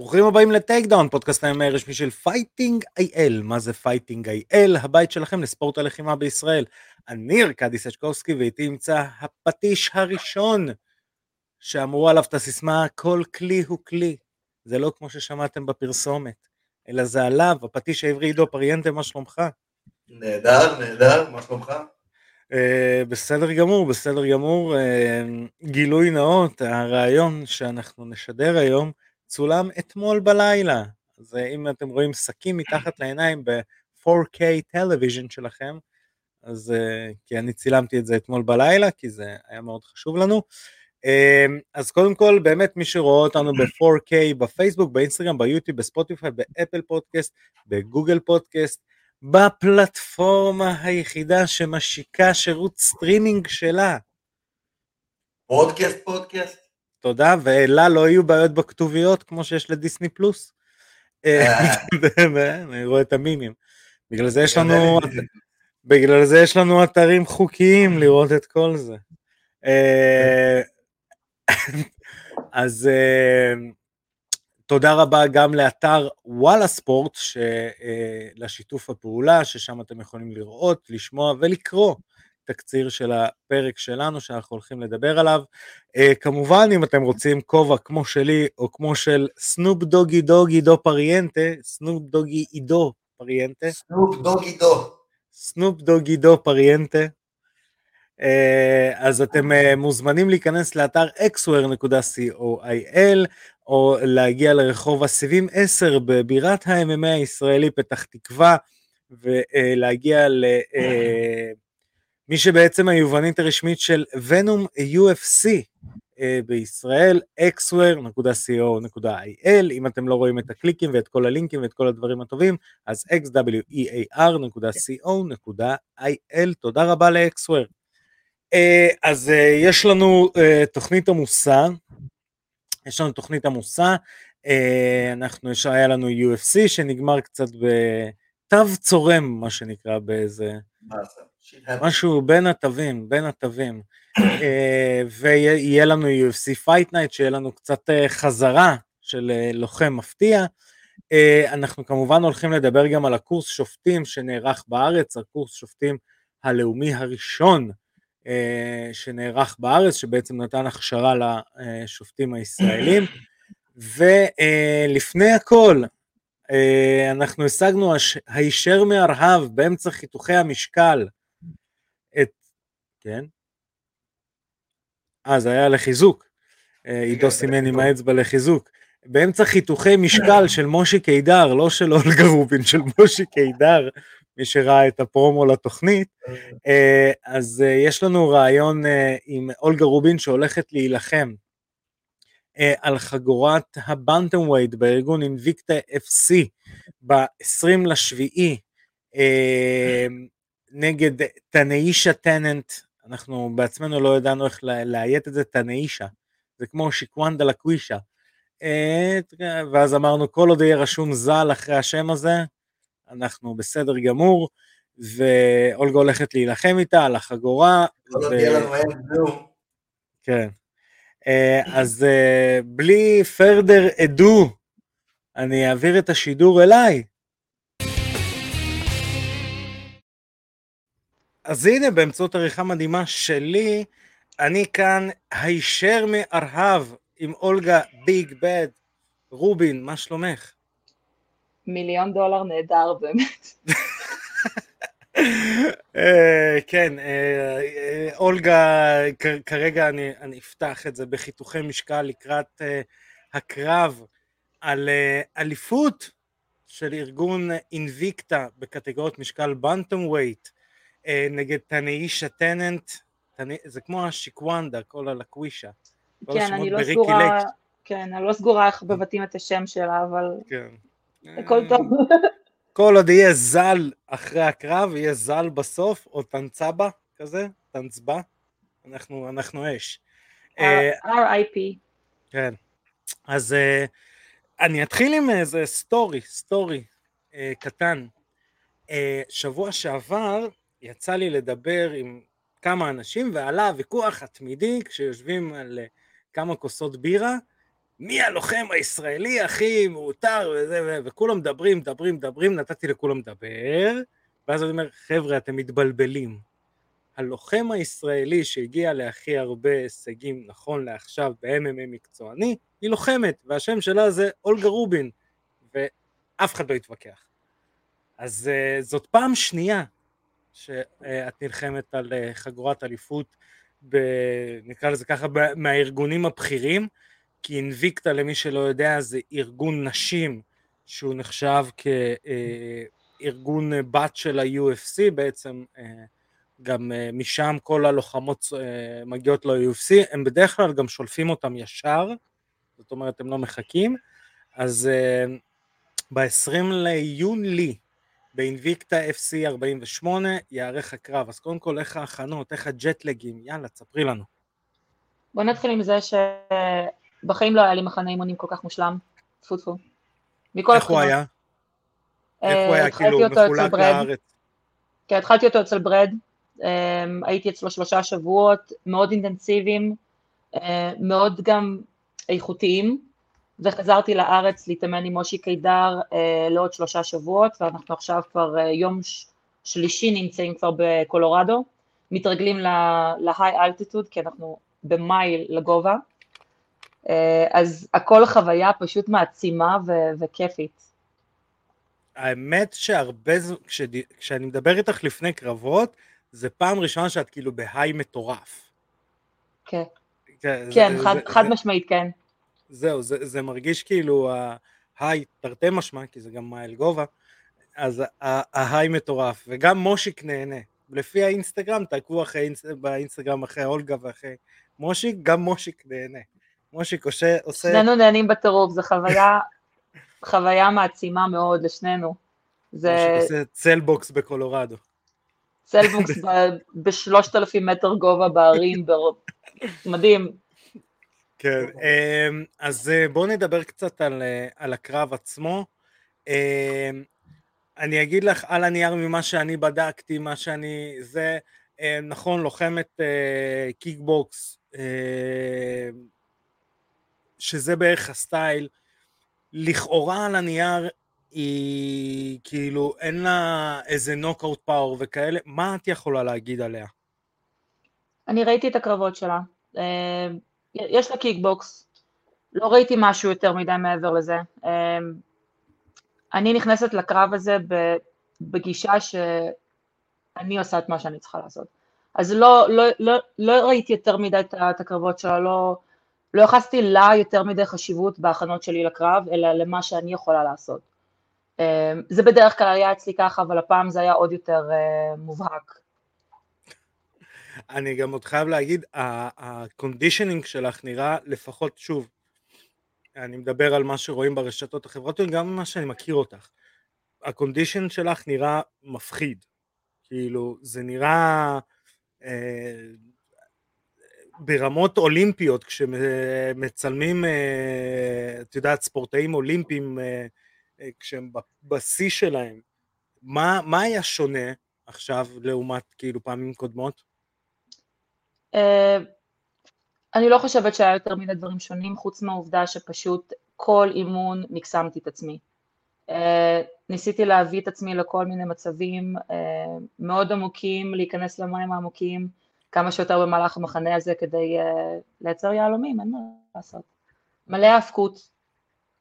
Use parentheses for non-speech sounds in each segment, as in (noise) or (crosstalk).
ברוכים הבאים לטייק דאון, פודקאסט ה-MMA הרשמי של Fighting IL. מה זה Fighting IL? הבית שלכם לספורט הלחימה בישראל. אני ארכדי סצ'קובסקי ואיתי נמצא הפטיש הראשון שאמרו עליו את הסיסמה כל כלי הוא כלי. זה לא כמו ששמעתם בפרסומת, אלא זה עליו, הפטיש העברי עידו פריאנטה, מה שלומך? נהדר, נהדר, מה שלומך? אה, בסדר גמור, בסדר גמור. אה, גילוי נאות, הרעיון שאנחנו נשדר היום צולם אתמול בלילה. אז אם אתם רואים שקים מתחת לעיניים ב-4K television שלכם, אז אה, כי אני צילמתי את זה אתמול בלילה, כי זה היה מאוד חשוב לנו. אה, אז קודם כל, באמת מי שרואה אותנו ב-4K בפייסבוק, באינסטגרם, ביוטיוב, בספוטיפיי, באפל פודקאסט, בגוגל פודקאסט, בפלטפורמה היחידה שמשיקה שירות סטרימינג שלה. פודקאסט פודקאסט? תודה, ואלה לא יהיו בעיות בכתוביות כמו שיש לדיסני פלוס. אה. (laughs) אני רואה את המימים. בגלל זה יש לנו, בגלל זה יש לנו אתרים חוקיים לראות את כל זה. אה, (laughs) אז אה, תודה רבה גם לאתר וואלה ספורט לשיתוף הפעולה, ששם אתם יכולים לראות, לשמוע ולקרוא תקציר של הפרק שלנו שאנחנו הולכים לדבר עליו. אה, כמובן, אם אתם רוצים כובע כמו שלי או כמו של סנופ דוגי דוגי עידו פריאנטה, סנופ דוגי עידו פריאנטה. סנופ דוגי דו. סנופ דוגי דו פריאנטה. אה, אז אתם אה, מוזמנים להיכנס לאתר xware.co.il או להגיע לרחוב הסיבים 10 בבירת ה-MMA הישראלי פתח תקווה ולהגיע ל... מי שבעצם היובנית הרשמית של ונום UFC אה, בישראל, xware.co.il, אם אתם לא רואים את הקליקים ואת כל הלינקים ואת כל הדברים הטובים, אז xwear.co.il, תודה רבה ל-xware. אה, אז אה, יש לנו תוכנית עמוסה, יש לנו תוכנית עמוסה, אנחנו, היה לנו UFC שנגמר קצת בתו צורם, מה שנקרא, באיזה... משהו בין התווים, בין התווים. (coughs) אה, ויהיה לנו UFC Fight Night, שיהיה לנו קצת אה, חזרה של אה, לוחם מפתיע. אנחנו כמובן הולכים לדבר גם על הקורס שופטים שנערך בארץ, הקורס שופטים הלאומי הראשון שנערך בארץ, שבעצם נתן הכשרה לשופטים הישראלים. (coughs) ולפני הכל, אנחנו השגנו הישר מארהב באמצע חיתוכי המשקל. כן? אה, זה היה לחיזוק. אה, עידו סימן עם האצבע לחיזוק. באמצע חיתוכי משקל של מושי קידר, לא של אולגה רובין, של מושי קידר, מי שראה את הפרומו לתוכנית, אה, אז אה, יש לנו רעיון עם אולגה רובין שהולכת להילחם על חגורת הבנטם ווייד בארגון אינביקטה FC ב-20 לשביעי נגד תנאישה טננט אנחנו בעצמנו לא ידענו איך לאיית את זה, תנאישה. זה כמו שיקוונדה לקווישה. אה, ואז אמרנו, כל עוד יהיה רשום ז"ל אחרי השם הזה, אנחנו בסדר גמור, ואולגה הולכת להילחם איתה על החגורה. לנו כן. אה, אז אה, בלי פרדר עדו, אני אעביר את השידור אליי. אז הנה, באמצעות עריכה מדהימה שלי, אני כאן הישר מארהב עם אולגה ביג בד. רובין, מה שלומך? מיליון דולר נהדר באמת. אה, כן, אה, אה, אולגה, כרגע אני, אני אפתח את זה בחיתוכי משקל לקראת הקרב על אליפות של ארגון אינביקטה בקטגוריות משקל בנטום ווייט. אה, נגד תנאישה טננט, זה כמו השיקוונדה, כל הלקווישה. כן, אני לא סגורה, כן, אני לא סגורה איך מבטאים את השם שלה, אבל כן. הכל טוב. כל עוד יהיה ז"ל אחרי הקרב, יהיה ז"ל בסוף, או תנצבה כזה, תנצבה, אנחנו, אנחנו אש. אה, R.I.P. כן, אז uh, אני אתחיל עם איזה סטורי, סטורי קטן. שבוע שעבר יצא לי לדבר עם כמה אנשים ועלה הוויכוח התמידי כשיושבים על אה, כמה כוסות בירה, מי הלוחם הישראלי הכי מאותר וזה, וכולם מדברים, מדברים, מדברים, נתתי לכולם לדבר, ואז אני אומר, חבר'ה, אתם מתבלבלים. הלוחם הישראלי שהגיע להכי הרבה הישגים נכון לעכשיו ב-MMA מקצועני, היא לוחמת, והשם שלה זה אולגה רובין, ואף אחד לא יתווכח. אז uh, זאת פעם שנייה שאת נלחמת על uh, חגורת אליפות, ב, נקרא לזה ככה, מהארגונים הבכירים, כי אינביקטה למי שלא יודע זה ארגון נשים שהוא נחשב כארגון בת של ה-UFC בעצם גם משם כל הלוחמות מגיעות ל-UFC הם בדרך כלל גם שולפים אותם ישר זאת אומרת הם לא מחכים. אז ב-20 ליולי באינביקטה FC 48 יארך הקרב. אז קודם כל איך ההכנות איך הג'טלגים? יאללה תספרי לנו. בוא נתחיל עם זה ש... בחיים לא היה לי מחנה אימונים כל כך מושלם, טפו טפו. איך הוא היה? איך הוא היה? כאילו מחולק לארץ? כן, התחלתי אותו אצל ברד, אמ, הייתי אצלו שלושה שבועות, מאוד אינטנסיביים, אה, מאוד גם איכותיים, וחזרתי לארץ להתאמן עם מושי קידר אה, לעוד שלושה שבועות, ואנחנו עכשיו כבר אה, יום שלישי נמצאים כבר בקולורדו, מתרגלים להיי אלטיטוד, כי אנחנו במייל לגובה, אה, אז הכל חוויה פשוט מעצימה ו- וכיפית. האמת שהרבה, כש, כשאני מדבר איתך לפני קרבות, זה פעם ראשונה שאת כאילו בהיי מטורף. כן, כן, כן זה, חד, זה, חד זה, משמעית כן. זהו, זה, זה מרגיש כאילו ההיי תרתי משמע, כי זה גם מייל גובה, אז ההיי מטורף, וגם מושיק נהנה. לפי האינסטגרם, תעקבו אחרי, באינסטגרם אחרי אולגה ואחרי מושיק, גם מושיק נהנה. מושיק עושה... שנינו נהנים בטירוף, זו חוויה, חוויה מעצימה מאוד לשנינו. זה... מושיק עושה צלבוקס בקולורדו. צלבוקס בשלושת אלפים מטר גובה בהרים, מדהים. כן, אמ, אז אה, בואו נדבר קצת על, אה, על הקרב עצמו. אמ, אני אגיד לך על הנייר ממה שאני בדקתי, מה שאני, זה אה, נכון, לוחמת קיקבוקס, שזה בערך הסטייל, לכאורה על הנייר היא כאילו אין לה איזה knockout power וכאלה, מה את יכולה להגיד עליה? אני ראיתי את הקרבות שלה, יש לה קיקבוקס, לא ראיתי משהו יותר מדי מעבר לזה. אה, אני נכנסת לקרב הזה בגישה שאני עושה את מה שאני צריכה לעשות. אז לא, לא, לא, לא ראיתי יותר מדי את הקרבות שלה, לא, לא יחסתי לה יותר מדי חשיבות בהכנות שלי לקרב, אלא למה שאני יכולה לעשות. אמ, זה בדרך כלל היה אצלי ככה, אבל הפעם זה היה עוד יותר אה, מובהק. אני גם עוד חייב להגיד, ה conditioning שלך נראה לפחות, שוב, אני מדבר על מה שרואים ברשתות החברתיות, גם מה שאני מכיר אותך. ה condition שלך נראה מפחיד. כאילו, זה נראה... אה, ברמות אולימפיות, כשמצלמים, אה, את יודעת, ספורטאים אולימפיים, אה, כשהם בשיא שלהם, מה, מה היה שונה עכשיו לעומת כאילו פעמים קודמות? אני לא חושבת שהיה יותר מיני דברים שונים, חוץ מהעובדה שפשוט כל אימון מקסמתי את עצמי. ניסיתי להביא את עצמי לכל מיני מצבים מאוד עמוקים, להיכנס למים העמוקים, כמה שיותר במהלך המחנה הזה כדי לייצר יהלומים, אין מה לעשות. מלא האבקות,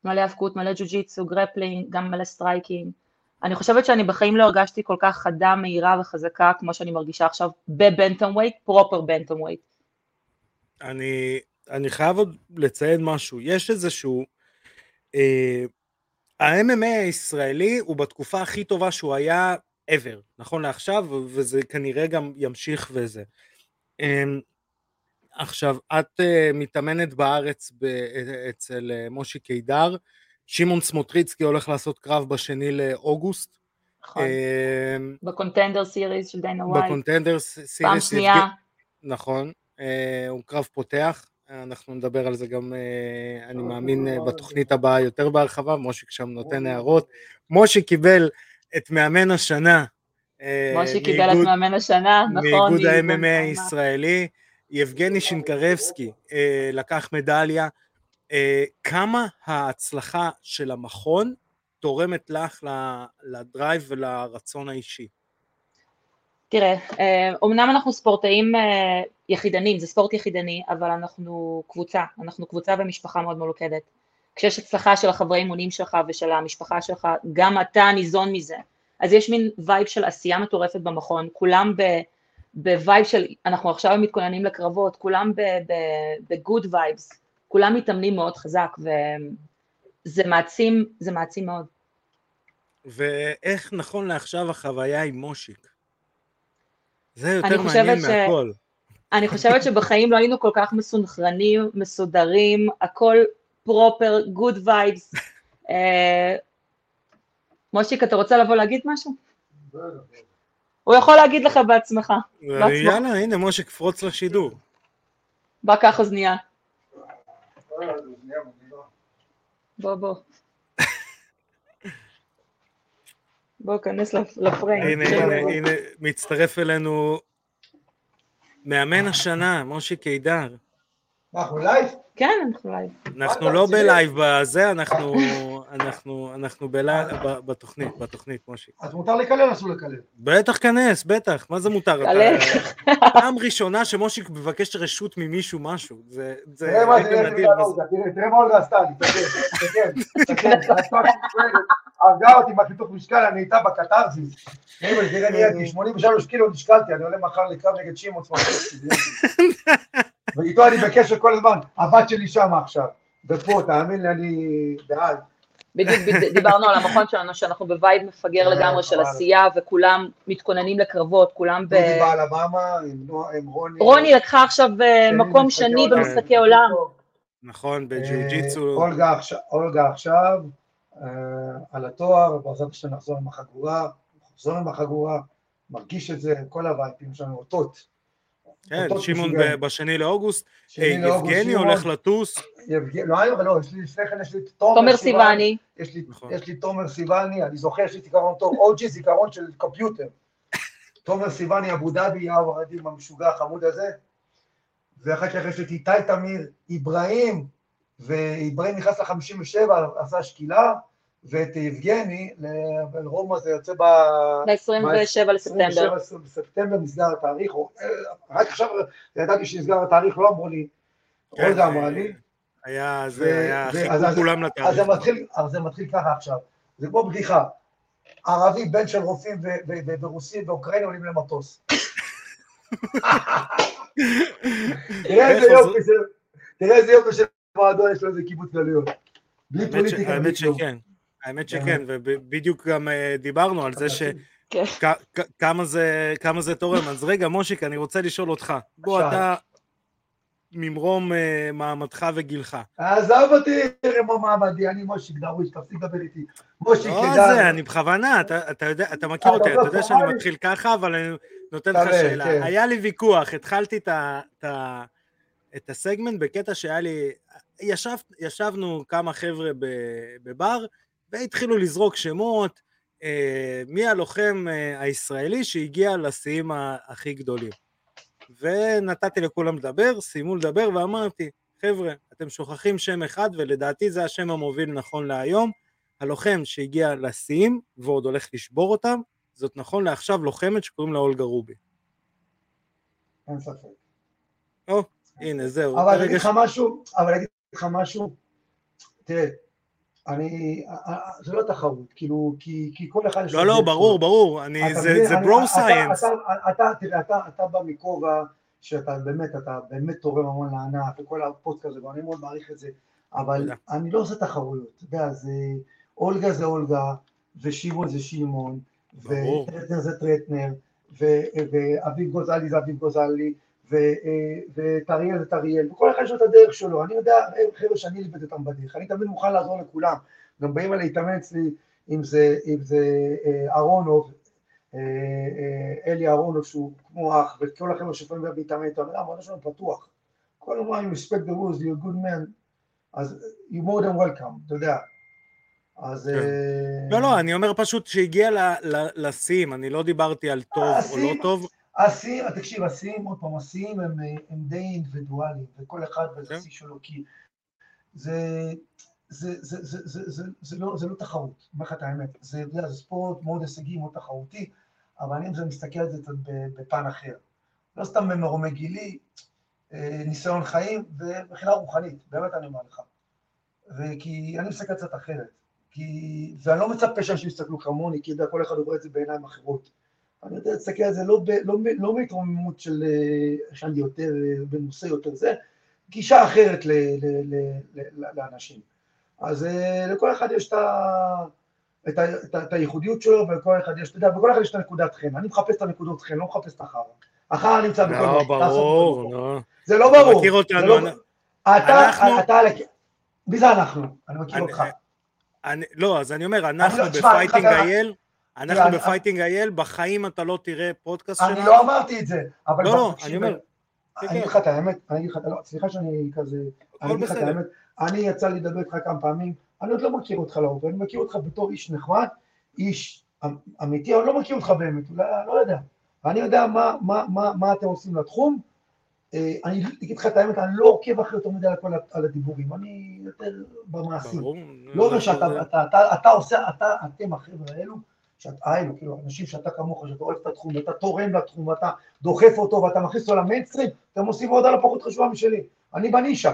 מלא האבקות, מלא ג'ו-ג'יצו, grappling, גם מלא striking. אני חושבת שאני בחיים לא הרגשתי כל כך חדה, מהירה וחזקה כמו שאני מרגישה עכשיו ב bantamweight, proper bantamweight. אני, אני חייב עוד לציין משהו, יש איזשהו, אה, ה-MMA הישראלי הוא בתקופה הכי טובה שהוא היה ever, נכון לעכשיו, וזה כנראה גם ימשיך וזה. אמ, עכשיו, את uh, מתאמנת בארץ ב- אצל uh, מושי קידר, שמעון סמוטריצקי הולך לעשות קרב בשני לאוגוסט. נכון, uh, בקונטנדר סיריס של דיינה ווייט. בקונטנדר סיריס. פעם שנייה. נכון, uh, הוא קרב פותח, אנחנו נדבר על זה גם, uh, אני מאמין, uh, בתוכנית הבאה יותר בהרחבה, מושיק שם נותן הערות. מושי קיבל את מאמן השנה משה קיבל את מאמן השנה, נכון. מאיגוד ה-MMA הישראלי. יבגני שינקרבסקי אה, לקח מדליה. אה, כמה ההצלחה של המכון תורמת לך לדרייב ולרצון האישי? תראה, אומנם אנחנו ספורטאים יחידנים, זה ספורט יחידני, אבל אנחנו קבוצה, אנחנו קבוצה ומשפחה מאוד מלוכדת. כשיש הצלחה של החברי אימונים שלך ושל המשפחה שלך, גם אתה ניזון מזה. אז יש מין וייב של עשייה מטורפת במכון, כולם בווייב של, אנחנו עכשיו מתכוננים לקרבות, כולם ב good vibes, כולם מתאמנים מאוד חזק, וזה מעצים, זה מעצים מאוד. ואיך נכון לעכשיו החוויה עם מושיק? זה יותר מעניין ש... מהכל. אני חושבת שבחיים לא היינו כל כך מסונכרנים, מסודרים, הכל proper, good vibes. מושיק, אתה רוצה לבוא להגיד משהו? הוא יכול להגיד לך בעצמך. יאללה, הנה, מושיק, פרוץ לשידור. בא קח אוזנייה. בוא, בוא. בוא, כנס לפריים. הנה, הנה, הנה, מצטרף אלינו מאמן השנה, מושיק עידר. אנחנו לייב? כן, אנחנו לייב. אנחנו לא בלייב בזה, אנחנו, אנחנו, אנחנו בלייב, בתוכנית, בתוכנית, מושי. אז מותר לקלל, אסור לקלל. בטח, כנס, בטח, מה זה מותר? קלל. פעם ראשונה שמושיק מבקש רשות ממישהו משהו, זה זה, תראה מה אולגה עשתה לי, תסתכל, תסתכל, (laughs) הרגה אותי מהחיתוך משקל, אני איתה בקתרזיס. תראה, נהייתי 83 קילו נשקלתי, אני עולה מחר לקרב נגד שמעון ואיתו אני בקשר כל הזמן, הבת שלי שמה עכשיו, ופה, תאמין לי, אני בעד. בדיוק דיברנו על המכון שלנו, שאנחנו בווייב מפגר אה, לגמרי של עשייה, וכולם מתכוננים לקרבות, כולם ב... דודי באלבמה, עם רוני. רוני לקחה עכשיו אה, מקום שני במשחקי עולם. נכון, בג'יוג'יצו. אה, אולגה עכשיו, על התואר, בעזרת השם נחזור עם החגורה, נחזור עם החגורה, מרגיש את זה, כל הווייפים שלנו אותות. כן, שמעון בשני לאוגוסט, יבגני הולך לטוס. לא, אבל לא, יש לי לפני כן, יש לי תומר סיווני. נכון. יש לי תומר סיווני, אני זוכר, יש לי זיכרון טוב, אוג'י זיכרון של קומפיוטר. תומר סיווני, אבו דאבי, יאו הרדים המשוגע החמוד הזה. ואחר כך יש לי איתי תמיר, איברהים, ואיברהים נכנס ל-57, עשה שקילה. ואת יבגני, לרומא זה יוצא ב... ב-27 לספטמבר. ב-27 בספטמבר נסגר התאריך, רק עכשיו ידעתי שנסגר התאריך, לא אמרו לי, אולגה אמרה לי. היה, זה היה, חיכו כולם לתאריך. אז זה מתחיל ככה עכשיו, זה כמו בדיחה, ערבי, בן של רופאים ורוסים ואוקראינים עולים למטוס. תראה איזה יופי של, תראה איזה יופי של מועדון יש לו איזה קיבוץ גלויות. בלי פוליטיקה, האמת שכן. האמת שכן, ובדיוק גם אה, דיברנו על זה שכמה כן. זה תורם. אז רגע, מושיק, אני רוצה לשאול אותך. בוא, אתה ממרום אה, מעמדך וגילך. עזוב אותי, מה מעמדי, אני מושיק דרוש, תפסיק לדבר איתי. מושיק, לא זה, אני בכוונה, אתה יודע, אתה מכיר אותי, אתה יודע שאני מתחיל ככה, אבל אני נותן לך שאלה. כן. היה לי ויכוח, התחלתי את הסגמנט בקטע שהיה לי, ישבנו כמה חבר'ה בבר, והתחילו לזרוק שמות, אה, מי הלוחם אה, הישראלי שהגיע לשיאים הכי גדולים. ונתתי לכולם לדבר, סיימו לדבר ואמרתי, חבר'ה, אתם שוכחים שם אחד ולדעתי זה השם המוביל נכון להיום, הלוחם שהגיע לשיאים ועוד הולך לשבור אותם, זאת נכון לעכשיו לוחמת שקוראים לה אולגה רובי. אין ספק. או, הנה זהו. אבל אני אגיד לך משהו, אבל אני אגיד לך משהו, תראה, אני, זה לא תחרות, כאילו, כי, כי כל אחד... לא, לא, ברור, ברור, אני, זה, זה ברו סייאנס. אתה, אתה, אתה, תראה, אתה, אתה בא מכובע שאתה באמת, אתה באמת תורם המון לענף, וכל הפודקאסט הזה, ואני מאוד מעריך את זה, אבל. אני לא עושה תחרויות, אתה יודע, זה, אולגה זה אולגה, ושמעון זה שמעון, וטרטנר זה טרטנר, ואביב גוזלי זה אביב גוזלי, אה, ואת אריאל ואת אריאל, וכל אחד יש לו את הדרך שלו, אני יודע, חבר'ה שאני ליבד אותם בדרך, אני תמיד מוכן לעזור לכולם, גם באים אליי להתאמן אצלי, אם זה, אם זה אה, אהרונוב, אה, אלי אהרונוב שהוא כמו אח, וכל החבר'ה שיכולים להתאמן איתו, אני אומר, שלנו פתוח, כל הזמן, you respect the rules, you're a good man, אז you more than welcome, אתה יודע, אז... כן. לא, לא, אני אומר פשוט שהגיע לשיאים, אני לא דיברתי על טוב או לא טוב. השיאים, תקשיב, השיאים, עוד פעם, השיאים הם, הם די אינדיבידואליים, וכל אחד וזה כן. שיא שלו, כי זה, זה, זה, זה, זה, זה, זה, לא, זה לא תחרות, אני אומר לך את האמת, זה, זה, זה ספורט מאוד הישגי, מאוד תחרותי, אבל אני זה מסתכל על זה בפן אחר. לא סתם ממרומי גילי, אה, ניסיון חיים ומכינה רוחנית, באמת אני אומר לך. וכי אני מסתכל קצת אחרת. כי, ואני לא מצפה שאנשים יסתכלו כמוני, כי יודע, כל אחד רואה את זה בעיניים אחרות. אני יודע להסתכל על זה לא, ב, לא, לא מהתרוממות של אה, שאני יותר מנוסה יותר זה, גישה אחרת ל, ל, ל, ל, לאנשים. אז אה, לכל אחד יש את, ה, את, ה, את, ה, את הייחודיות שלו, ולכל אחד יש, אתה יודע, בכל אחד יש את הנקודת חן. אני מחפש את הנקודות חן, לא מחפש את החרא. החרא נמצא בכל לא, ברור, לא. זה לא ברור. מכיר אותנו. לא, אתה, אנחנו- אתה, מי זה אנחנו? אני מכיר אותך. אני, לא, אז אני אומר, אנחנו לא, אני ב Fighting IL, אנחנו אני- ב Fighting IL, בחיים אתה לא תראה פודקאסט אני שלנו. לא אמרתי את זה, אבל... לא, לא, אני אומר, כן, אני אגיד לך את האמת, אני אגיד לך, לא, סליחה שאני כזה, אני אגיד לך את. האמת, אני יצא לי לדבר איתך כמה פעמים, אני עוד לא מכיר אותך לעומק, אני מכיר אותך בתור איש נחמד, איש אמ- אמיתי, אבל לא מכיר אותך באמת, אולי, לא יודע. ואני יודע מה, מה, מה, מה אתם עושים לתחום, אה, אני אגיד לך את האמת, אני לא עוקב אחרי יותר מדי על הדיבורים, אני יותר במעשים. לא אומר שאתה אתה, אתה, אתה עושה, אתה, אתם החבר'ה האלו, שאת, האלו, כאילו, אנשים שאתה כמוך, שאתה אוהב את התחום, ואתה תורם לתחום, ואתה דוחף אותו, ואתה מכניס אותו למיינסטרים, אתם עושים עבודה לא פחות חשובה משלי. אני בנישה.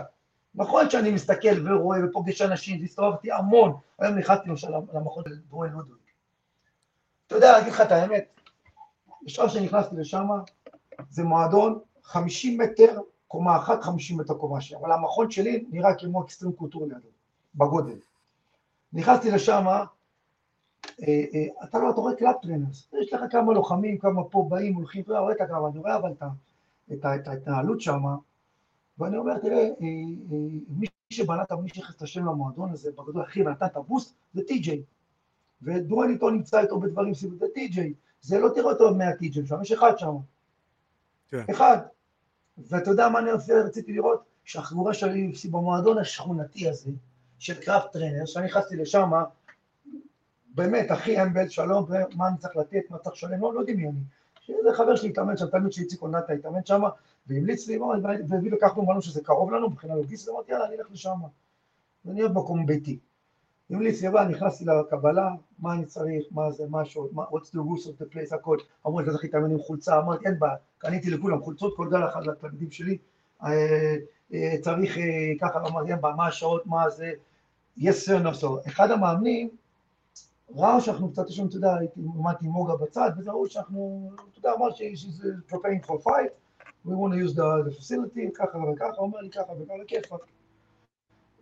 נכון שאני מסתכל ורואה ופוגש אנשים, והסתובבתי המון, היום נכנסתי למשל למכון של דואן לודוויג. אתה יודע, להגיד לך את האמת, בשעה שנכנסתי לשם, זה מועדון 50 מטר, קומה אחת, 50 מטר קומה שנייה, אבל המכון שלי נראה כמו Xtreme Couture לידו, בגודל. נכנסתי לשם, אתה לא, אתה רואה club trainers, יש לך כמה לוחמים, כמה פה באים, הולכים, אתה רואה את הכמה, אני רואה אבל את ההתנהלות שם, ואני אומר, תראה, אה, אה, מי שבנה את מי שהכניס את השם למועדון הזה, בגדול הכי נתן את הבוסט, זה טי.ג'יי. ודואן איתו נמצא איתו בדברים סביב, זה טי.ג'יי. זה לא תראה אותו מהטי.ג'יי שם, יש אחד שם. כן. אחד. ואתה יודע מה אני רציתי לראות? שהחבורה שלי במועדון השכונתי הזה, של קראפט טרנר, שאני נכנסתי לשם, באמת, אחי אמבל, שלום, מה אני צריך לתת, מה צריך לשלם, לא, לא דמיוני. שזה חבר שלי התאמן שם, תלמיד של איציק עונתה התאמן שם, והמליץ לי, והביא לקחנו, אמרנו שזה קרוב לנו מבחינה לוגיסטית, אמרתי, יאללה, אני אלך לשם. ואני אוהב מקום ביתי. המליץ לי, אבל נכנסתי לקבלה, מה אני צריך, מה זה, מה מה, what's the rules of the place, הכל. אמרו לי, אתה צריך להתאמן עם חולצה, אמרתי, אין בעיה, קניתי לכולם חולצות, כל גל אחד לתלמידים שלי, אה, אה, צריך אה, ככה, אמרתי, אין בעיה, מה השעות, מה זה, yes sir, no sir. אחד המאמנים, ראה שאנחנו קצת, יש לנו, אתה יודע, הייתי, עם מוגה בצד, וזה ראו שאנחנו, אתה יודע, אמר she's uh, preparing for fight, we want to use the, the facility, ככה וככה, אומר לי ככה וככה, כיפאק.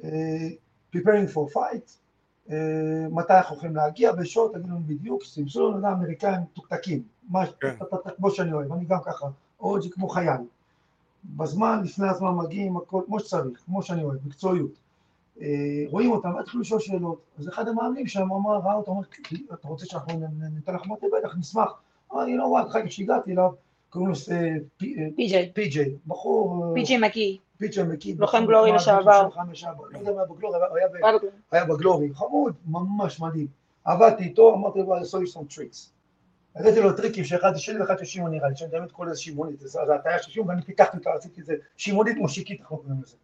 אה, preparing for fight, אה, מתי אנחנו יכולים להגיע, בשעות, תגידו לנו בדיוק, סימסו לנו, אתה יודע, אמריקאים מתוקתקים, כן. כמו שאני אוהב, אני גם ככה, אורג'י כמו חייל. בזמן, לפני הזמן מגיעים, הכל כמו שצריך, כמו שאני אוהב, מקצועיות. אה, רואים אותם, התחילו לשאול שאלות. אז אחד המאמנים שם אמר, ראה אותו, אמר, אתה רוצה שאנחנו ניתן לך מוטי? בטח, נשמח. אמר לי, לא, וואי, אחר כך שהגעתי אליו, קוראים לו אה, פי- אה, פי.ג'יי, פי.ג'יי, בחור, אה, פי.ג'יי מקי, פיצ'ר מקיד, לוחם גלורי לשעבר. לא יודע היה בגלורי, חמוד, ממש מדהים. עבדתי איתו, אמרתי לו, I saw you some tricks. הראיתי לו טריקים שאחד שלי ואחד של שמעון נראה לי, שאני באמת קורא לזה שמעונית, זה זה הטעיה של שמעון, ואני פיתחתי אותה, עשיתי את זה, שמעונית מושיקית, אנחנו קוראים לזה.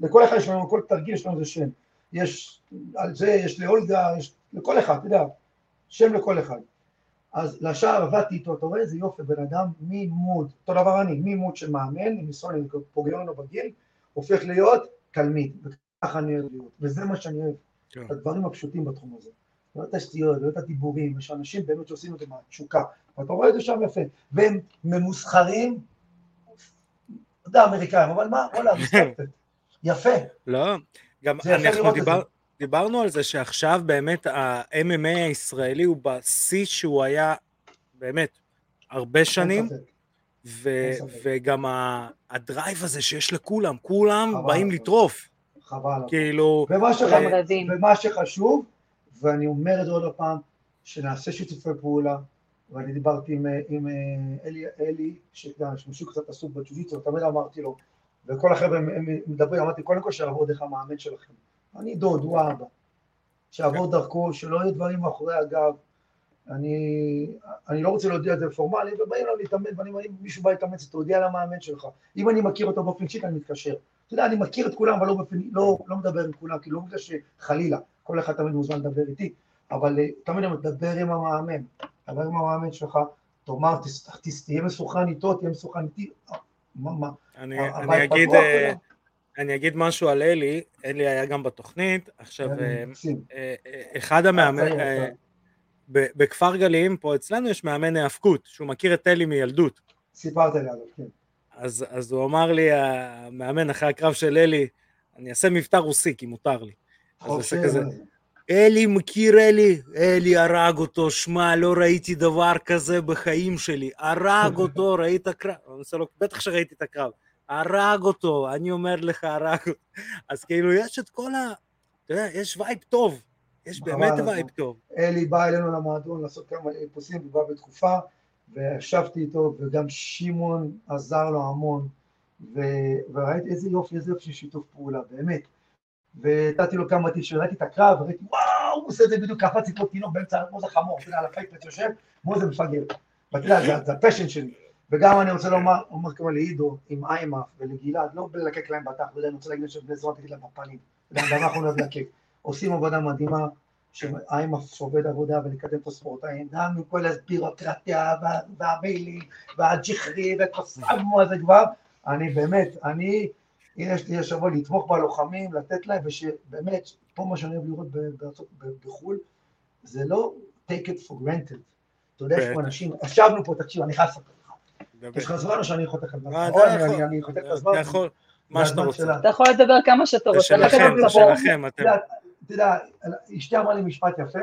לכל אחד יש לנו, כל תרגיל יש לנו איזה שם. יש על זה, יש לאולגה, יש לכל אחד, אתה יודע, שם לכל אחד. אז לשער עבדתי איתו, אתה רואה איזה יופי, בן אדם ממוד, אותו דבר אני, ממוד של מאמן, עם ניסיון, אני פוגע לנו בגיל, הופך להיות תלמיד, וככה אני אוהב להיות, וזה מה שאני אוהב. כן. הדברים הפשוטים בתחום הזה. לא את השטויות, לא את הדיבורים, יש אנשים באמת שעושים את זה מהתשוקה, ואתה רואה את זה שם יפה, והם ממוסחרים, אתה יודע, אמריקאים, אבל מה, וואלה, respected. (laughs) יפה, לא, גם אנחנו דיבר. דיברנו על זה שעכשיו באמת ה-MMA הישראלי הוא בשיא שהוא היה באמת הרבה שנים. ו-. וגם הדרייב הזה שיש לכולם, כולם חבל באים לטרוף, חבל. כאילו, ומה שח-. ומה שחשוב, ואני אומר את זה עוד פעם, שנעשה שיתופי פעולה, ואני דיברתי עם, עם אה, אלי, אלי שמשהו קצת עסוק בג'ודיצו, תמיד אמרתי לו, וכל החבר'ה מדברים, אמרתי, קודם כל שיעבור דרך המאמן שלכם. אני דוד, הוא האבא. שיעבור דרכו, שלא יהיו דברים מאחורי הגב. אני, אני לא רוצה להודיע את זה פורמלי, ובאים אליו להתאמן, ואני אומר, אם מישהו בא להתאמץ, תודיע למאמן שלך. אם אני מכיר אותו באופן אישי, אני מתקשר. אתה יודע, אני מכיר את כולם, אבל לא, בפני, לא, לא מדבר עם כולם, כאילו, לא בגלל שחלילה, כל אחד תמיד מוזמן לדבר איתי, אבל אה, תמיד אני מדבר עם המאמן, דבר עם המאמן שלך, תאמר, תהיה מסוכן איתו, תהיה מסוכן איתי, מה, מה, אני, אני אגיד... אה, אני אגיד משהו על אלי, אלי היה גם בתוכנית, עכשיו, אה, אחד המאמן, בכפר גלים פה אצלנו יש מאמן היאבקות, שהוא מכיר את אלי מילדות. סיפרת לי עליו, כן. אז, אז הוא אמר לי, המאמן אחרי הקרב של אלי, אני אעשה מבטא רוסי, כי מותר לי. אז הוא עושה כזה, אלי מכיר אלי, אלי הרג אותו, שמע, לא ראיתי דבר כזה בחיים שלי, הרג אותו, ראית קרב? בטח שראיתי את הקרב. הרג אותו, אני אומר לך, הרג אותו. אז כאילו, יש את כל ה... אתה יודע, יש וייב טוב, יש באמת וייב טוב. אלי בא אלינו למועדון לעשות כמה איפוסים, הוא בא בתקופה, וישבתי איתו, וגם שמעון עזר לו המון. וראיתי איזה יופי, איזה יופי של שיתוף פעולה, באמת. ונתתי לו כמה טיפ שראיתי את הקרב, וראיתי, וואו, הוא עושה את זה בדיוק, קפצתי פה תינוק באמצע, כמו זה חמור, אתה יודע, על הפייפט יושב, כמו זה מפגר. ואתה יודע, זה הפשן שלי. וגם אני רוצה לומר, אומר כמו לעידו, עם איימאף ולגלעד, לא בלקק להם בתח, אני רוצה להגיד שבני זרוע תגיד להם בפנים, אנחנו אוהב לקק. עושים עבודה מדהימה, שאיימאף עובד עבודה ולקדם את הספורטאים, גם עם כל הבירוקרטיה והמיילים והג'יחרי והקוסמו הזה כבר, אני באמת, אני, הנה יש לי השבוע לתמוך בלוחמים, לתת להם, ושבאמת, פה מה שאני אוהב לראות בחו"ל, זה לא take it for granted. אתה יודע, יש פה אנשים, ישבנו פה, תקשיב, אני חייב לספר לך. יש לך זמן או שאני חותך את הזמן? אני חותך את הזמן. אתה יכול, מה שאתה רוצה. אתה יכול לדבר כמה שאתה רוצה. זה שלכם, זה שלכם, אתם. אתה יודע, אשתי אמרה לי משפט יפה,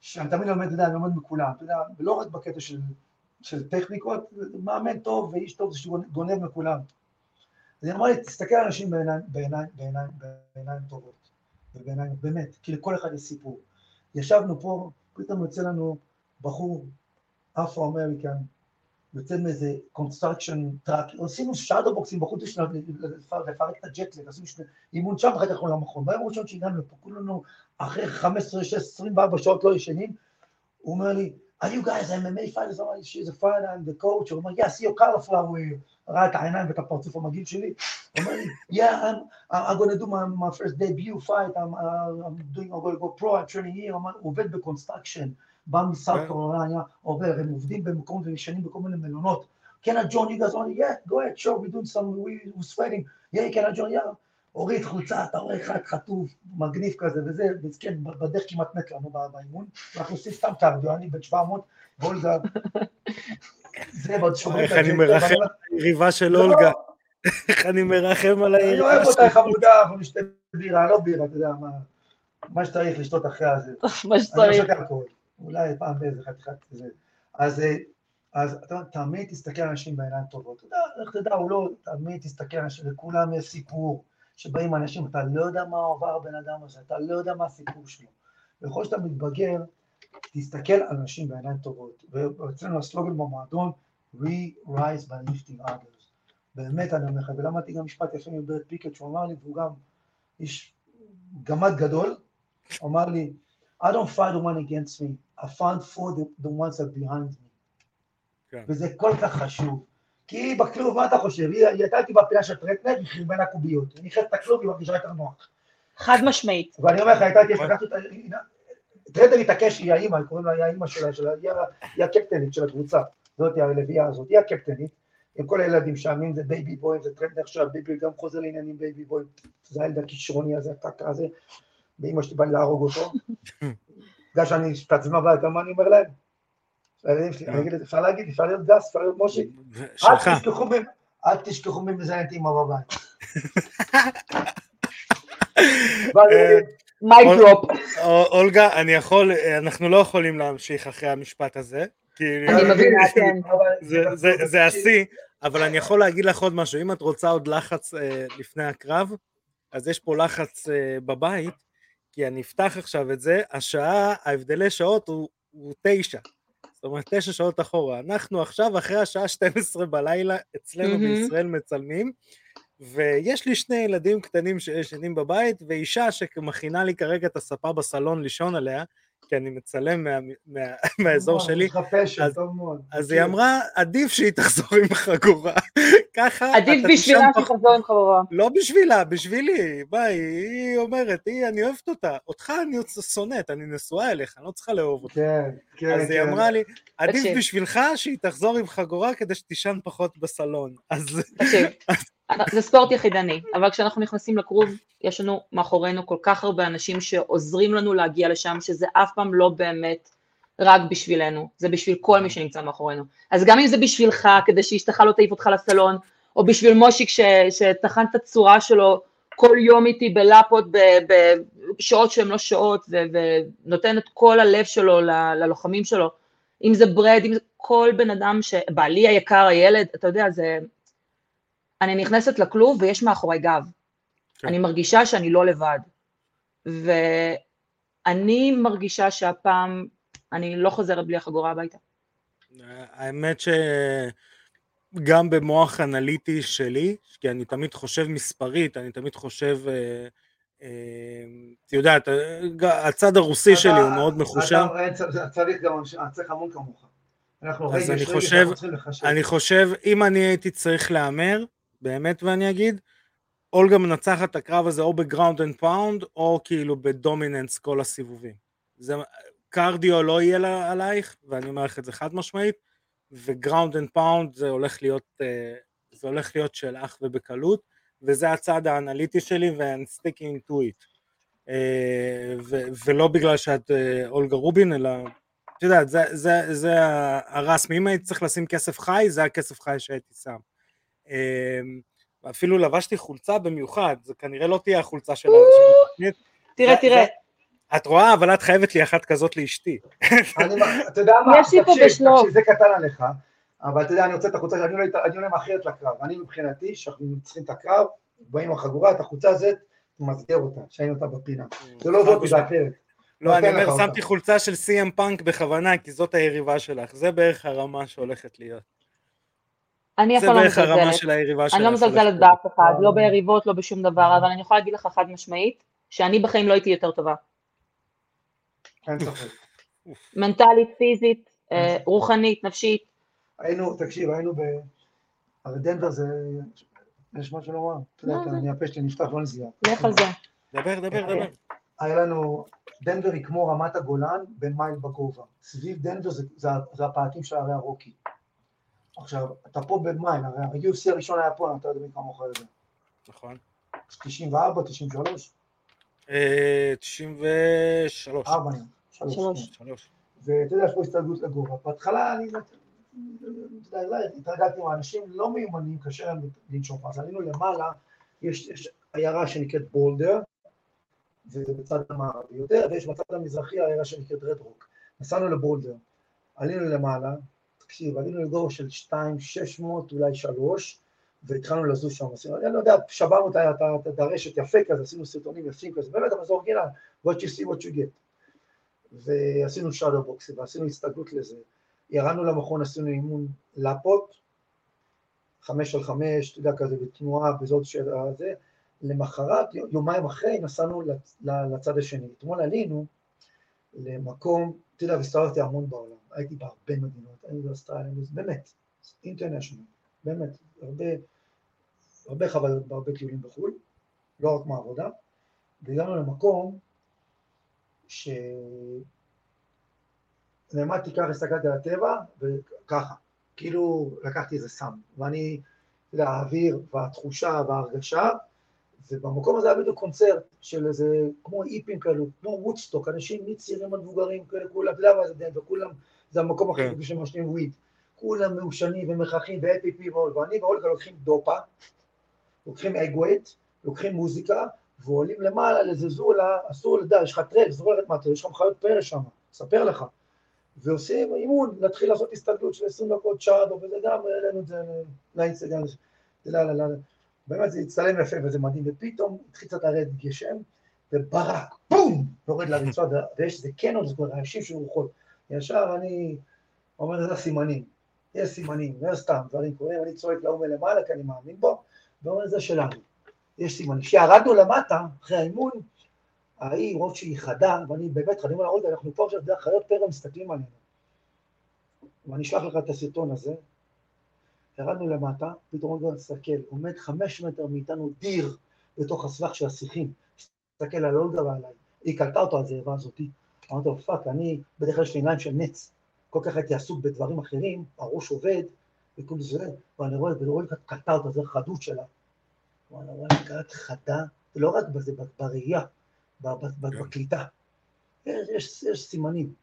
שאני תמיד לומד, אתה יודע, אני לומד מכולם, אתה יודע, ולא רק בקטע של, של טכניקות, מאמן טוב ואיש טוב זה שגונב מכולם. אז היא אמרה לי, תסתכל על אנשים בעיניים, בעיניים, בעיניים, בעיניים טובות, ובעיניים, באמת, כי לכל אחד יש סיפור. ישבנו פה, פתאום יוצא לנו בחור Afro-American, יוצא מאיזה construction truck, עשינו shadow boxing בחוץ לפרק את ה jet lag, עשינו שני אימון שם, אחר כך הלכנו למכון. ביום הראשון שהגענו לפה, כולנו אחרי 15, 16, 24 שעות לא ישנים, הוא אומר לי, are you guys MMA fighters? אמר לי, she's a fighter and the coach, הוא אומר, yeah, see your cauliflower, ראה את העיניים ואת הפרצוף המגעיל שלי, אומר לי, yeah, I'm, I'm going to do my, my first debut fight, I'm, uh, I'm doing, I'm going to go pro, I'm training here, הוא עובד ב construction. בא מ South Carolina, עובר, הם עובדים במקום וישנים בכל מיני מלונות. Can I join you guys? on? Yeah, go ahead, sure, we're doing some, we're sweating. Yeah, can I join? Yeah. הוריד חולצה, אתה רואה אחד חטוב, מגניב כזה וזה, וכן, בדרך כמעט מת לנו באימון, אנחנו עושים סתם קרדיו, אני בן 700, ואולגה, זה ועוד שומרים איך אני מרחם על היריבה של אולגה, איך אני מרחם על היריבה שלו. אני אוהב אותה חמודה, אנחנו נשתה בירה, לא בירה, אתה יודע מה, מה שצריך לשתות אחרי הזה. (laughs) מה שצריך. אני לא שותה אלכוהול. אולי פעם באיזה חתיכת כזה. אז, אה, אז אתה יודע, תמיד תסתכל על אנשים בעיניים טובות. אתה יודע, איך תדע, הוא לא, תמיד תסתכל על אנשים, לכולם יש סיפור, שבאים אנשים, אתה לא יודע מה עבר הבן אדם הזה, אתה לא יודע מה הסיפור שלו. וככל שאתה מתבגר, תסתכל על אנשים בעיניים טובות. ואצלנו הסלוגן במועדון, We rise by lifting others. באמת אני אומר לך, ולמדתי גם משפט יפה מברד פיקט, שהוא אמר לי, והוא גם איש גמד גדול, הוא אמר לי, I don't fight the one against me, I found for the, the ones that behind me. כן. וזה כל כך חשוב. כי בכלוב, מה אתה חושב? היא הייתה איתי בפינה של טרטנר, היא חרבנה קוביות. היא נכנסת לכלוב, היא מרגישה יותר נוח. חד משמעית. ואני אומר לך, הייתה טרטנר התעקש, היא האימא, קוראים לה, היא האימא שלה, היא הקפטנית של הקבוצה. זאת הלוויה הזאת, היא הקפטנית. עם כל הילדים שם, אם זה בייבי בוי, אם זה טרנד עכשיו, בייבי גם חוזר לעניינים בייבי בוי, זה הילד הכישרוני הזה, הקקה הזה, ואימא שלי באה להרוג אותו. (laughs) בגלל שאני מתעצבן הביתה, מה אני אומר להם? לילדים שלי, אני אגיד, אפשר להגיד, אפשר להיות גס, אפשר להיות משה. אל תשכחו מי מזיין את אימא בבית. (laughs) מייק דרופ. אולגה, אני יכול, אנחנו לא יכולים להמשיך אחרי המשפט הזה. אני מבינה, כן. זה השיא, אבל אני יכול להגיד לך עוד משהו, אם את רוצה עוד לחץ אה, לפני הקרב, אז יש פה לחץ אה, בבית, כי אני אפתח עכשיו את זה, השעה, ההבדלי שעות הוא, תשע. זאת אומרת, תשע שעות אחורה. אנחנו עכשיו אחרי השעה 12 בלילה אצלנו. בישראל מצלמים, ויש לי שני ילדים קטנים שישנים בבית, ואישה שמכינה לי כרגע את הספה בסלון לישון עליה, כי אני מצלם מה, מה, (laughs) מהאזור שלי, אז-. אז היא אמרה, עדיף שהיא תחזור עם חגורה. (laughs) ככה עדיף אתה בשבילה תישן פחות. שתחזור עם חברה. לא בשבילה, בשבילי. ביי, היא אומרת, היא, אני אוהבת אותה. אותך אני שונאת, אני נשואה אליך, אני לא צריכה לאהוב אותך. כן, כן, אז היא כן. אמרה לי, עדיף. בשבילך שהיא תחזור עם חגורה כדי שתישן פחות בסלון. אז תקשיב, (laughs) זה ספורט יחידני, אבל כשאנחנו נכנסים לכרוב, יש לנו מאחורינו כל כך הרבה אנשים שעוזרים לנו להגיע לשם, שזה אף פעם לא באמת רק בשבילנו, זה בשביל כל מי שנמצא מאחורינו. אז גם אם זה בשבילך, כדי שאשתך לא תעיף אותך לסלון, או בשביל מושיק שטחן את הצורה שלו כל יום איתי בלאפות בשעות שהן לא שעות, ונותן את כל הלב שלו ל- ללוחמים שלו, אם זה ברד, אם זה כל בן אדם, ש... בעלי היקר, הילד, אתה יודע, זה... אני נכנסת לכלוב ויש מאחורי גב. כן. אני מרגישה שאני לא לבד. ואני מרגישה שהפעם אני לא חוזרת בלי החגורה הביתה. האמת שגם במוח אנליטי שלי, כי אני תמיד חושב מספרית, אני תמיד חושב, אה, אה, את יודעת, אה, הצד הרוסי שלי הוא מאוד מחושב. צריך- גם, צריך המון כמוך. אנחנו אז רגש, אני רגש, חושב- אנחנו צריכים לחשב. אני חושב, אם אני הייתי צריך להמר, באמת ואני אגיד, אולגה מנצחת את הקרב הזה או ב ground and pound, או כאילו ב dominance כל הסיבובים. זה, cardio לא יהיה לה, עלייך, ואני אומר לך את זה חד משמעית, ו ground and pound זה הולך להיות, אה, זה הולך להיות שלך ובקלות, וזה הצד האנליטי שלי, ו-I'm sticking to it. אה, ו- ולא בגלל שאת אה, אולגה רובין, אלא את יודעת, זה, זה, זה ה- הרסמי, אם הייתי צריך לשים כסף חי, זה הכסף חי שהייתי שם. אמ, אפילו לבשתי חולצה במיוחד, זה כנראה לא תהיה החולצה של התוכנית. תראה, תראה, את רואה, אבל את חייבת לי אחת כזאת לאשתי. אתה יודע מה, תקשיב. תקשיב, זה קטן עליך, אבל אתה יודע, אני רוצה את החולצה, אני עולה- עולה מאחרת לקרב, אני מבחינתי, שאנחנו צריכים את הקרב, באים עם החגורה, את החולצה הזאת, מסגר אותה, שאין אותה בפינה. זה לא זאת, זה אחרת. לא, אני אומר. שמתי חולצה של סי.אם פאנק בכוונה, כי זאת היריבה שלך. זה בערך הרמה שהולכת להיות. אני אף זה פעם לא בערך הרמה מזלזלת. של היריבה שלך. אני לא מזלזלת. באף אחד, אה. לא ביריבות, לא בשום דבר, אבל אני יכולה להגיד לך חד משמעית, שאני בחיים לא הייתי יותר טובה. מנטלית, פיזית, אה, רוחנית, נפשית. היינו, תקשיב, היינו ב... הרי דנבר זה... יש משהו לומר? אתה יודע, לא, זה- אני הפה שלי נפתח, לא נסגר. לך על זה. דבר, דבר, דבר. היה לנו, דנבר היא כמו רמת הגולן במייל בגובה. סביב דנבר זה, זה, זה הפאתים של הרי הרוקי. עכשיו, אתה פה במייל, הרי ה-UFC הראשון היה פה, אתה יודע מי כמוך יודע. נכון. 94, 93, אה, 93. 4 יום, 3. שלוש. שלוש. ואתה יודע, יש פה הסתגלות לגובה. בהתחלה אני, אתה יודע, אולי התרגלתי עם אנשים לא מיומנים, קשה להם לנשום. אז עלינו למעלה, יש, עיירה שנקראת בולדר, וזה בצד המערבי יותר, ויש בצד המזרחי עיירה שנקראת רד רוק. נסענו לבולדר, עלינו למעלה, תקשיב, עלינו לגובה של 2, 600, אולי 3, והתחלנו לזוז שם, עשינו, אני לא יודע, שברנו את הרשת יפה כזה, עשינו סרטונים יפים כזה, באמת, אבל זה אורגינל, what you see, what you get. ועשינו שאדו בוקסים, ועשינו הסתגלות לזה. ירדנו למכון, עשינו אימון לפות, חמש על חמש, אתה יודע, כזה בתנועה, בזאת של הזה. למחרת, יומיים אחרי, נסענו לצד השני. אתמול עלינו למקום, אתה יודע, והסתובבתי המון בעולם. הייתי בהרבה מדינות, הייתי באוסטרליה, באמת, אינטרנשיונל, באמת, הרבה, הרבה חוויות, בהרבה טיולים בחו"ל, לא רק מעבודה. והגענו למקום ש... נעמדתי ככה, הסתכלתי על הטבע, וככה, כאילו לקחתי איזה סם, ואני, אתה יודע, האוויר והתחושה וההרגשה, ובמקום הזה היה בדיוק קונצרט של איזה, כמו איפים כאלו, כמו וודסטוק, אנשים מצעירים עד מבוגרים כאלה, כולם, אתה יודע מה זה דנבר, כולם, זה המקום הכי כן. טבעי שמעשנים וויד, כולם מעושנים ומחכים ו-APP ועול, ואני ואולגה לוקחים דופה, לוקחים אגווייט, לוקחים מוזיקה, ועולים למעלה לאיזה זולה, אסור לדעת, יש לך טרק, זו לרדת מהטרק, יש לך מחיות פרא שם, אספר לך. ועושים אימון, להתחיל לעשות הסתגלות של 20 דקות, שעה, וזה גם, העלינו את זה לאינסטגרם, זה לא, לא, לא, באמת זה הצטלם יפה וזה מדהים, ופתאום התחיל קצת לרדת גשם, וברק, בום, יורד לרצועה, ויש איזה קנון, זה כבר רעשים של רוחות. ישר אני אומר, זה הסימנים, יש סימנים, לא סתם, דברים קורים, אני צועק להוא מלמעלה, כי אני מאמין בו, ואומר, זה שלנו, יש סימנים. כשירדנו למטה, אחרי האימון, ההיא, מרוב שהיא חדה, ואני באמת, אני אומר לה, אנחנו פה עכשיו, חיות פרא מסתכלים עלינו. ואני אשלח לך את הסרטון הזה. ירדנו למטה, פתאום אולגה מסתכל, עומד חמש מטר מאיתנו דיר בתוך הסבך של השיחים. מסתכל על אולגה ועליי. היא קלטה אותו על זה, הבאה הזאתי. אמרתי לו, fuck, אני, בדרך כלל יש לי עיניים של נץ. כל כך הייתי עסוק בדברים אחרים, הראש עובד, וכל זה, ואני רואה, ואני רואה, קלטה אותה, זה חדות שלה. וואלה, וואלה, קלט חדה, לא רק בזה, בראייה, בקליטה. יש, יש סימנים.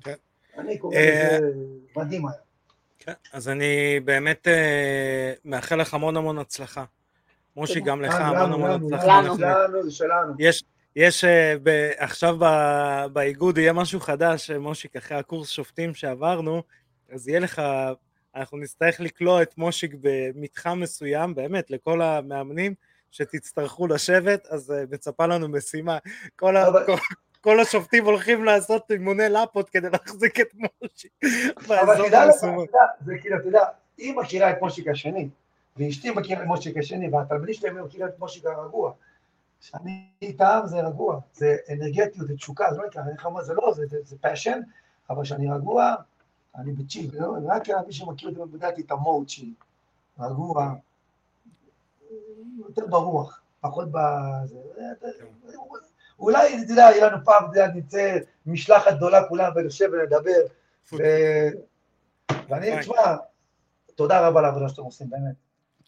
כן. אני קורא לזה מדהים היה. כן, אז אני באמת אה, מאחל לך המון המון הצלחה. מושי, גם לך המון המון הצלחה. לנו, לנו, זה שלנו. יש, יש ב, עכשיו ב, באיגוד יהיה משהו חדש, מושיק, אחרי הקורס שופטים שעברנו, אז יהיה לך, אנחנו נצטרך לקלוע את מושיק במתחם מסוים, באמת, לכל המאמנים שתצטרכו לשבת, אז uh, מצפה לנו משימה. כל, אבל... כל, כל השופטים הולכים לעשות אימוני לפות כדי להחזיק את מושיק. אבל תדע לך, זה כאילו, אתה יודע, היא מכירה את מושיק השני, ואשתי מכירה את מושיק השני, והתלמידים שלהם מכירה את מושיק הרגוע. כשאני איתם זה רגוע, זה אנרגטיות, זה תשוקה, זה לא נקרא, אני אומר, זה לא, זה, זה, זה passion, אבל כשאני רגוע, אני ב chill, לא, רק מי שמכיר אותי בדעתי את ה mood שלי, רגוע, יותר ברוח, פחות בזה, אולי, אתה יודע, יהיה לנו פעם, אתה יודע, נצא משלחת גדולה כולם ונשב ונדבר, ואני, תשמע, תודה רבה על העבודה שאתם עושים, באמת.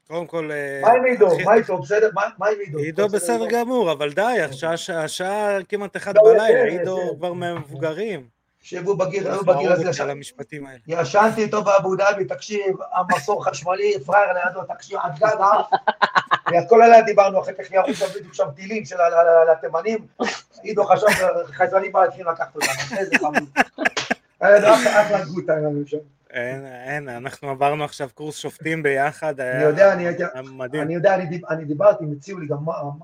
קודם כל... אה, מה עם עידו? מה איתו? בסדר? מה עם עידו? עידו בסדר גמור, אבל די, השעה כמעט אחת בלילה, עידו כבר מהמבוגרים. שבו בגיר, היו בגיר הזה ישנתי איתו באבו דאבי, תקשיב, המסור חשמלי, פראייר לידו, תקשיב, עד גג כל הלילה דיברנו, אחר כך ירו שם בדיוק שם טילים של התימנים, עידו חשב, חייזרנים בא להתחיל לקחת אותם, איזה חמוד. אחלה גוטה עם הממשלה. אין, אין, אנחנו עברנו עכשיו קורס שופטים ביחד, אני יודע, אני יודע, אני דיברתי, הם הציעו לי גם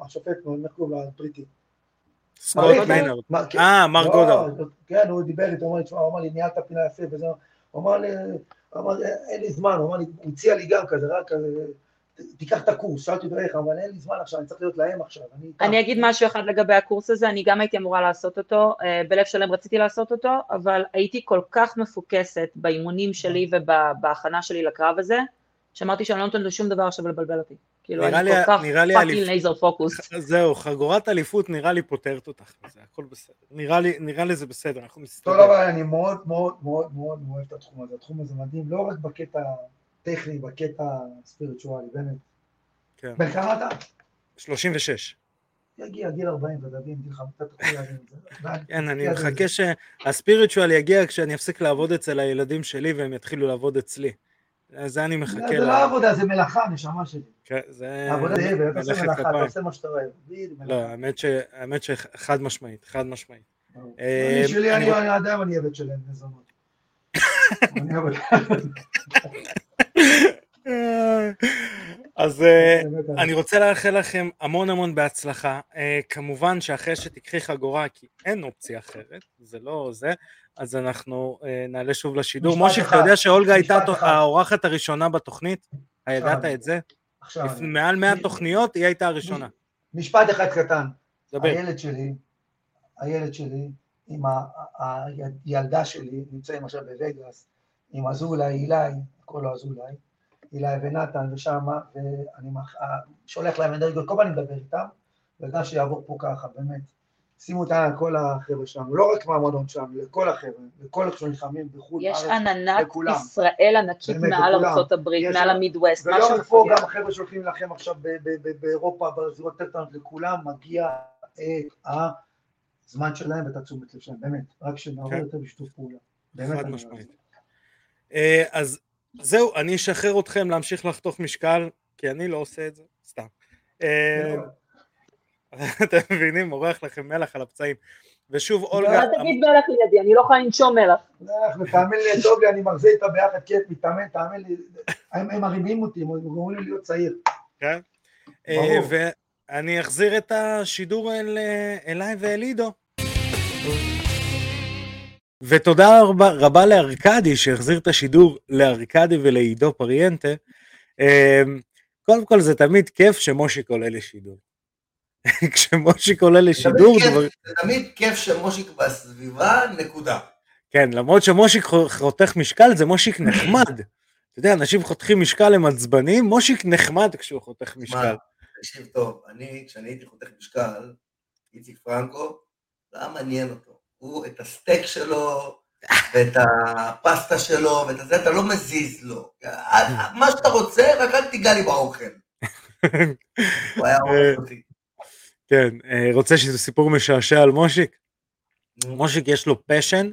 השופט, איך קוראים לו הבריטי. סקוט מיינרד. אה, מר לא, גודר. כן, הוא דיבר איתו, הוא אמר לי, ניהלת פינה יפה וזה, הוא אמר לי, אין לי זמן, הוא אמר לי, הוא הציע לי גם כזה, רק כזה, תיקח את הקורס, שאלתי אותו איך, אבל אין לי זמן עכשיו, אני צריך להיות להם עכשיו. אני אגיד משהו אחד לגבי הקורס הזה, אני גם הייתי אמורה לעשות אותו, אה, בלב שלם רציתי לעשות אותו, אבל הייתי כל כך מפוקסת באימונים שלי ובהכנה שלי לקרב הזה, שאמרתי שאני לא נותנת לשום דבר עכשיו לבלבל אותי. כאילו, אני כל כך fucking laser focus. זהו, חגורת אליפות נראה לי פותרת אותך, זה הכל בסדר. נראה לי, נראה לי זה בסדר, אנחנו מסתכלים. טוב, אבל אני מאוד מאוד מאוד מאוד אוהב את התחום הזה, התחום הזה מדהים, לא רק בקטע טכני, בקטע ספיריטואלי, באמת. כן. בן כמה אתה? 36. יגיע גיל 40 ודבין, גיל 5, אתה תוכל להבין את זה. כן, אני מחכה שהספיריטואל יגיע כשאני אפסיק לעבוד אצל הילדים שלי והם יתחילו לעבוד אצלי. זה אני מחכה. זה לא עבודה, זה מלאכה, נשמה שלי. כן, זה... עבודה זה, מלאכה, אתה עושה מה שאתה אוהב. לא, האמת שחד משמעית, חד משמעית. אני אה, אני עדיין אני עבד שלהם, מזונות. (laughs) אז אה, אני רוצה לאחל לכם המון המון בהצלחה. אה, כמובן שאחרי שתיקחי חגורה, כי אין אופציה אחרת, זה לא זה, אז אנחנו נעלה שוב לשידור. משה, אתה יודע שאולגה הייתה האורחת הראשונה בתוכנית? הידעת את זה? מעל 100 תוכניות, היא הייתה הראשונה. משפט אחד קטן. הילד שלי, הילד שלי, עם הילדה שלי, נמצאים עכשיו בווגאס, עם אזולאי, אילי, הכל לא אזולאי, אילי ונתן ושמה, ואני שולח להם אנרגיות, כל פעם אני מדבר איתם, וגם שיעבור פה ככה, באמת. שימו את העין על כל החבר'ה שלנו, לא רק מהמועדון שלנו, לכל החבר'ה, לכל איך שנלחמים בחו"ל, יש עננת ישראל ענקית מעל ארצות הברית, מעל המידווסט, מה שמפריע. ולא רק פה, גם החבר'ה שהולכים להילחם עכשיו באירופה, בזירות טלטנות, לכולם מגיע את הזמן שלהם ואת התשומת לב שלהם, באמת, רק שנעבור כן. יותר בשיתוף פעולה. חד משמעית. אה, אז זהו, אני אשחרר אתכם להמשיך לחתוך משקל, כי אני לא עושה את זה, סתם. אה, אתם מבינים? מורח לכם מלח על הפצעים. ושוב, אולגה... אל תגיד מלח לידי, אני לא יכולה לנשום מלח. תאמין לי, טוב לי, אני מחזיר איתה ביחד כיף, מתאמן, תאמין לי, הם מרימים אותי, הם גורמים לי להיות צעיר. כן. אה, ואני אחזיר את השידור אליי ואל עידו. ותודה רבה, רבה לארקדי שהחזיר את השידור לארקדי ולעידו פריאנטה. אה, קודם כל זה תמיד כיף שמושיק עולה לשידור. (laughs) כשמושיק עולה לשידור, תמיד כיף-. זה תמיד כיף שמושיק בסביבה, נקודה. כן, למרות שמושיק חו- חותך משקל, זה מושיק נחמד. אתה יודע, אנשים חותכים משקל, הם עצבנים, מושיק נחמד כשהוא חותך משקל. מה, תקשיב טוב, אני, כשאני הייתי חותך משקל, איציק פרנקו, לא היה מעניין אותו. הוא, את הסטייק שלו, ואת הפסטה שלו, ואת הזה, אתה לא מזיז לו. מה שאתה רוצה, רק אל תיגע לי באוכל. הוא היה אוהב אותי. כן, אה, רוצה שזה סיפור משעשע על מושיק? מושיק יש לו פשן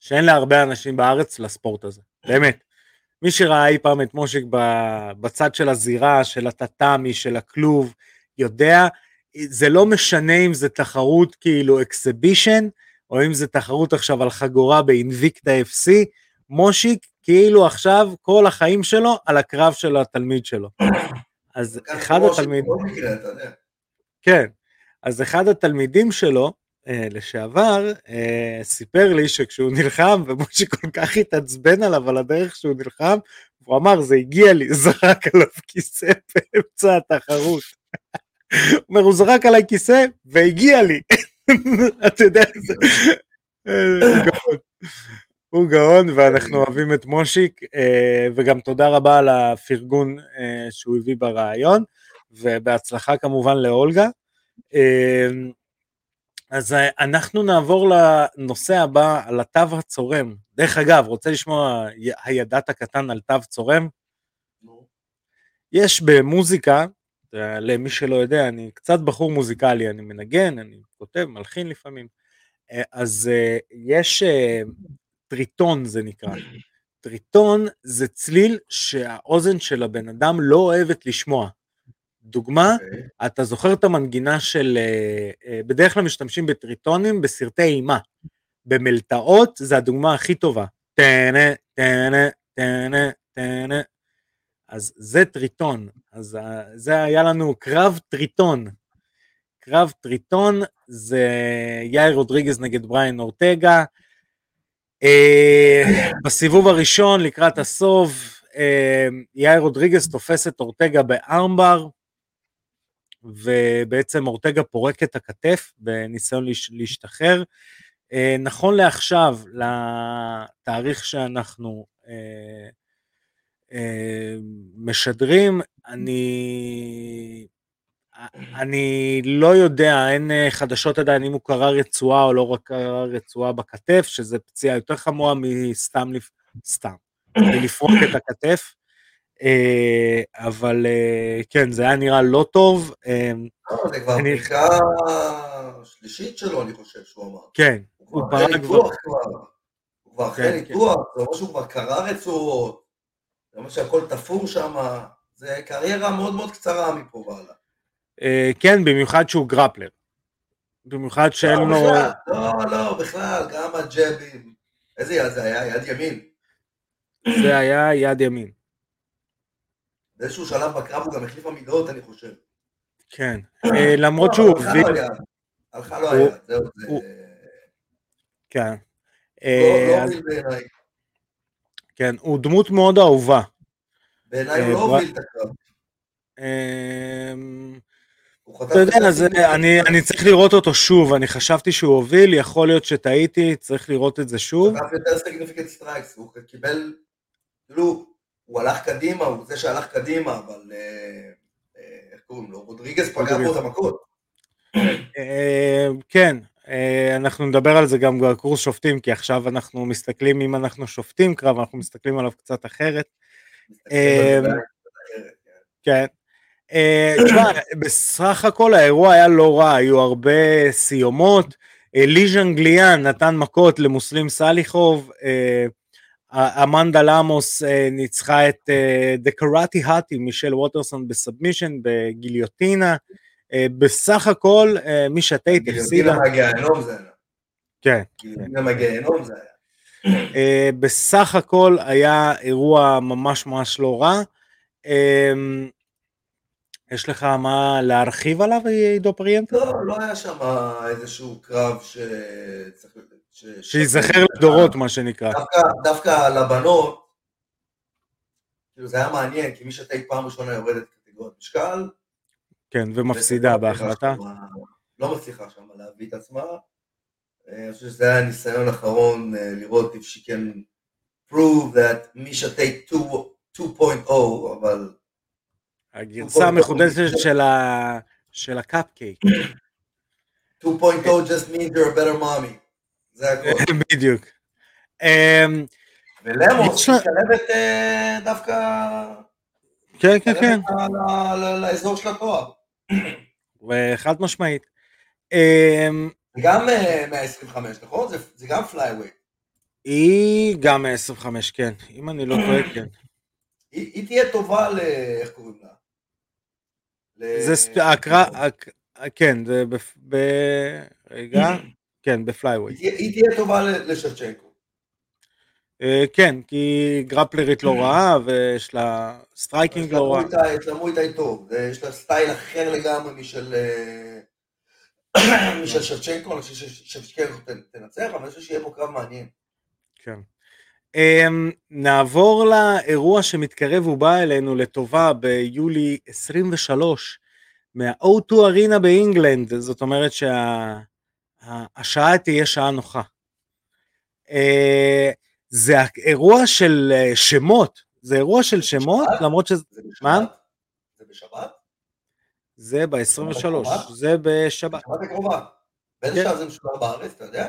שאין להרבה אנשים בארץ לספורט הזה, באמת. מי שראה אי פעם את מושיק בצד של הזירה, של הטאטאמי, של הכלוב, יודע, זה לא משנה אם זה תחרות כאילו אקסבישן, או אם זה תחרות עכשיו על חגורה באינביקטה FC, מושיק כאילו עכשיו כל החיים שלו על הקרב של התלמיד שלו. אז אחד התלמידים... כן, אז אחד התלמידים שלו, אה, לשעבר, אה, סיפר לי שכשהוא נלחם, ומשה כל כך התעצבן עליו על הדרך שהוא נלחם, הוא אמר, זה הגיע לי, (laughs) זרק עליו כיסא באמצע התחרות. (laughs) הוא אומר, הוא זרק עליי כיסא, והגיע לי. אתה יודע, זה... אה, הוא גאון. ואנחנו אוהבים את מושיק, אה, וגם תודה רבה על הפרגון אה, שהוא הביא ברעיון. ובהצלחה כמובן לאולגה. אה, אז אנחנו נעבור לנושא הבא, על התו הצורם. דרך אגב, רוצה לשמוע הידעת הקטן על תו צורם? יש במוזיקה, למי שלא יודע, אני קצת בחור מוזיקלי, אני מנגן, אני כותב, מלחין לפעמים. אה, אז אה, יש אה, טריטון זה נקרא. טריטון זה צליל שהאוזן של הבן אדם לא אוהבת לשמוע. דוגמה, אוקיי. אתה זוכר את המנגינה של, בדרך כלל משתמשים בטריטונים בסרטי אימה. במלתעות זה הדוגמה הכי טובה. טנה, טנה, טנה, טנה. אז זה טריטון. אז ה- זה היה לנו קרב טריטון. קרב טריטון זה יאיר רודריגז נגד בריין אורטגה. אה, בסיבוב הראשון לקראת הסוף, אה, יאיר רודריגז תופס את אורטגה בארמבר, ובעצם אורטגה פורק את הכתף בניסיון להש- להשתחרר. אה, נכון לעכשיו, לתאריך שאנחנו אה, אה, משדרים, אני, אני לא יודע, אין אה, חדשות עדיין אם הוא קרע רצועה או לא קרע רצועה בכתף, שזה פציעה יותר חמורה מסתם, לפ... סתם, מלפרוק את הכתף. אה, אבל אה, כן, זה היה נראה לא טוב. אה, לא, זה כבר אני- בדיקה שלישית שלו, אני חושב שהוא אמר. כן, הוא הוא פרק כבר. הוא כבר אחרי כן, כן. ניתוח, זה אומר שהוא כבר קרע רצועות, זה אומר שהכל תפור שם, זה קריירה מאוד מאוד קצרה מפה והלאה. אה, כן, במיוחד שהוא גרפלר. במיוחד שאין לא, לו... בכלל, לא, לא, בכלל, גם הג'בים. איזה יד זה היה? יד ימין. זה היה יד ימין. באיזשהו שלב בקרב הוא גם החליף עמידות, אני חושב. כן. אה, למרות שהוא לא, הוביל... הלכה לו הוא- היד, זהו, זה... כן. לא אה, לא הוביל בעיניי. כן, הוא דמות מאוד אהובה. בעיניי הוא אה, לא בר- הוביל את הקרב. הוא חטף אתה יודע, אז. אני, אני צריך לראות אותו שוב, אני חשבתי שהוא הוביל, יכול להיות שטעיתי, צריך לראות את זה שוב. חטף יותר significant strikes, הוא קיבל, כאילו, הוא הלך קדימה, הוא זה שהלך קדימה, אבל אה, אה, איך קוראים לו? רודריגז פגע. בו את המכות. כן, אנחנו נדבר על זה גם בקורס שופטים, כי עכשיו אנחנו מסתכלים, אם אנחנו שופטים קרב, אנחנו מסתכלים עליו קצת אחרת. אה, כן. כן. אה, תשמע, בסך הכל האירוע היה לא רע, היו הרבה סיומות. אה, לי ז'אנגליאן נתן מכות למוסלים סליחוב, אה, אמנדה למוס אה, ניצחה את דה קראטי האטי, מישל ווטרסון בסאבמישן, בגיליוטינה. אה, בסך הכל, אה, מישה טייט הפסידה. כן. אה, בסך הכל היה אירוע ממש ממש לא רע. אה, יש לך מה להרחיב עליו, עידו פריאנט? לא, לא היה שם איזשהו קרב שצריך... ש- שייזכר לדורות, מה שנקרא. דווקא, לבנות, כאילו זה היה מעניין, כי מי שטייק פעם ראשונה יורדת קטגוריית משקל, כן, ומפסידה בהחלטה. לא מצליחה שם להביא את עצמה. אה, אני חושב שזה היה ניסיון אחרון אה, לראות if she can prove that מישה take 2.0, אבל... הגרסה המחודשת של ה... של הקאפקייק. 2.0 just means you're a better mommy. זה הכל. (laughs) בדיוק. אמ, ולמוס משתלבת אה, דווקא... כן, כן, כן. לאזור של התואר. וחד משמעית. אמ, זה גם 125, אה, נכון? זה גם flyweight. היא גם 125, כן. אם אני לא טועה, (clears throat) כן. היא תהיה טובה ל... איך קוראים לה? זה הקרב, כן, זה ב... רגע, (clears throat) כן, ב flyweight. היא תהיה טובה לשבצ'נקו. אה, כן, כי היא גרפלרית לא רעה, ויש לה striking לא רע. התלמו איתה טוב, יש לה סטייל אחר לגמרי משל (coughs) משל שרצ'נקו, אני חושב ששרצ'נקו תנצח, אבל אני חושב שיהיה פה קרב מעניין. כן. Um, נעבור לאירוע שמתקרב ובא אלינו לטובה ביולי 23 מה-O2 ארינה באינגלנד, זאת אומרת שהשעה שה, תהיה שעה נוחה. זה אירוע של uh, שמות, זה אירוע של שמות, בשבת? למרות שזה... זה בשבת? מה? זה בשבת? זה ב-23, זה בשבת. בשבת הקרובה. באיזה כן. שעה זה משודר בארץ, אתה יודע?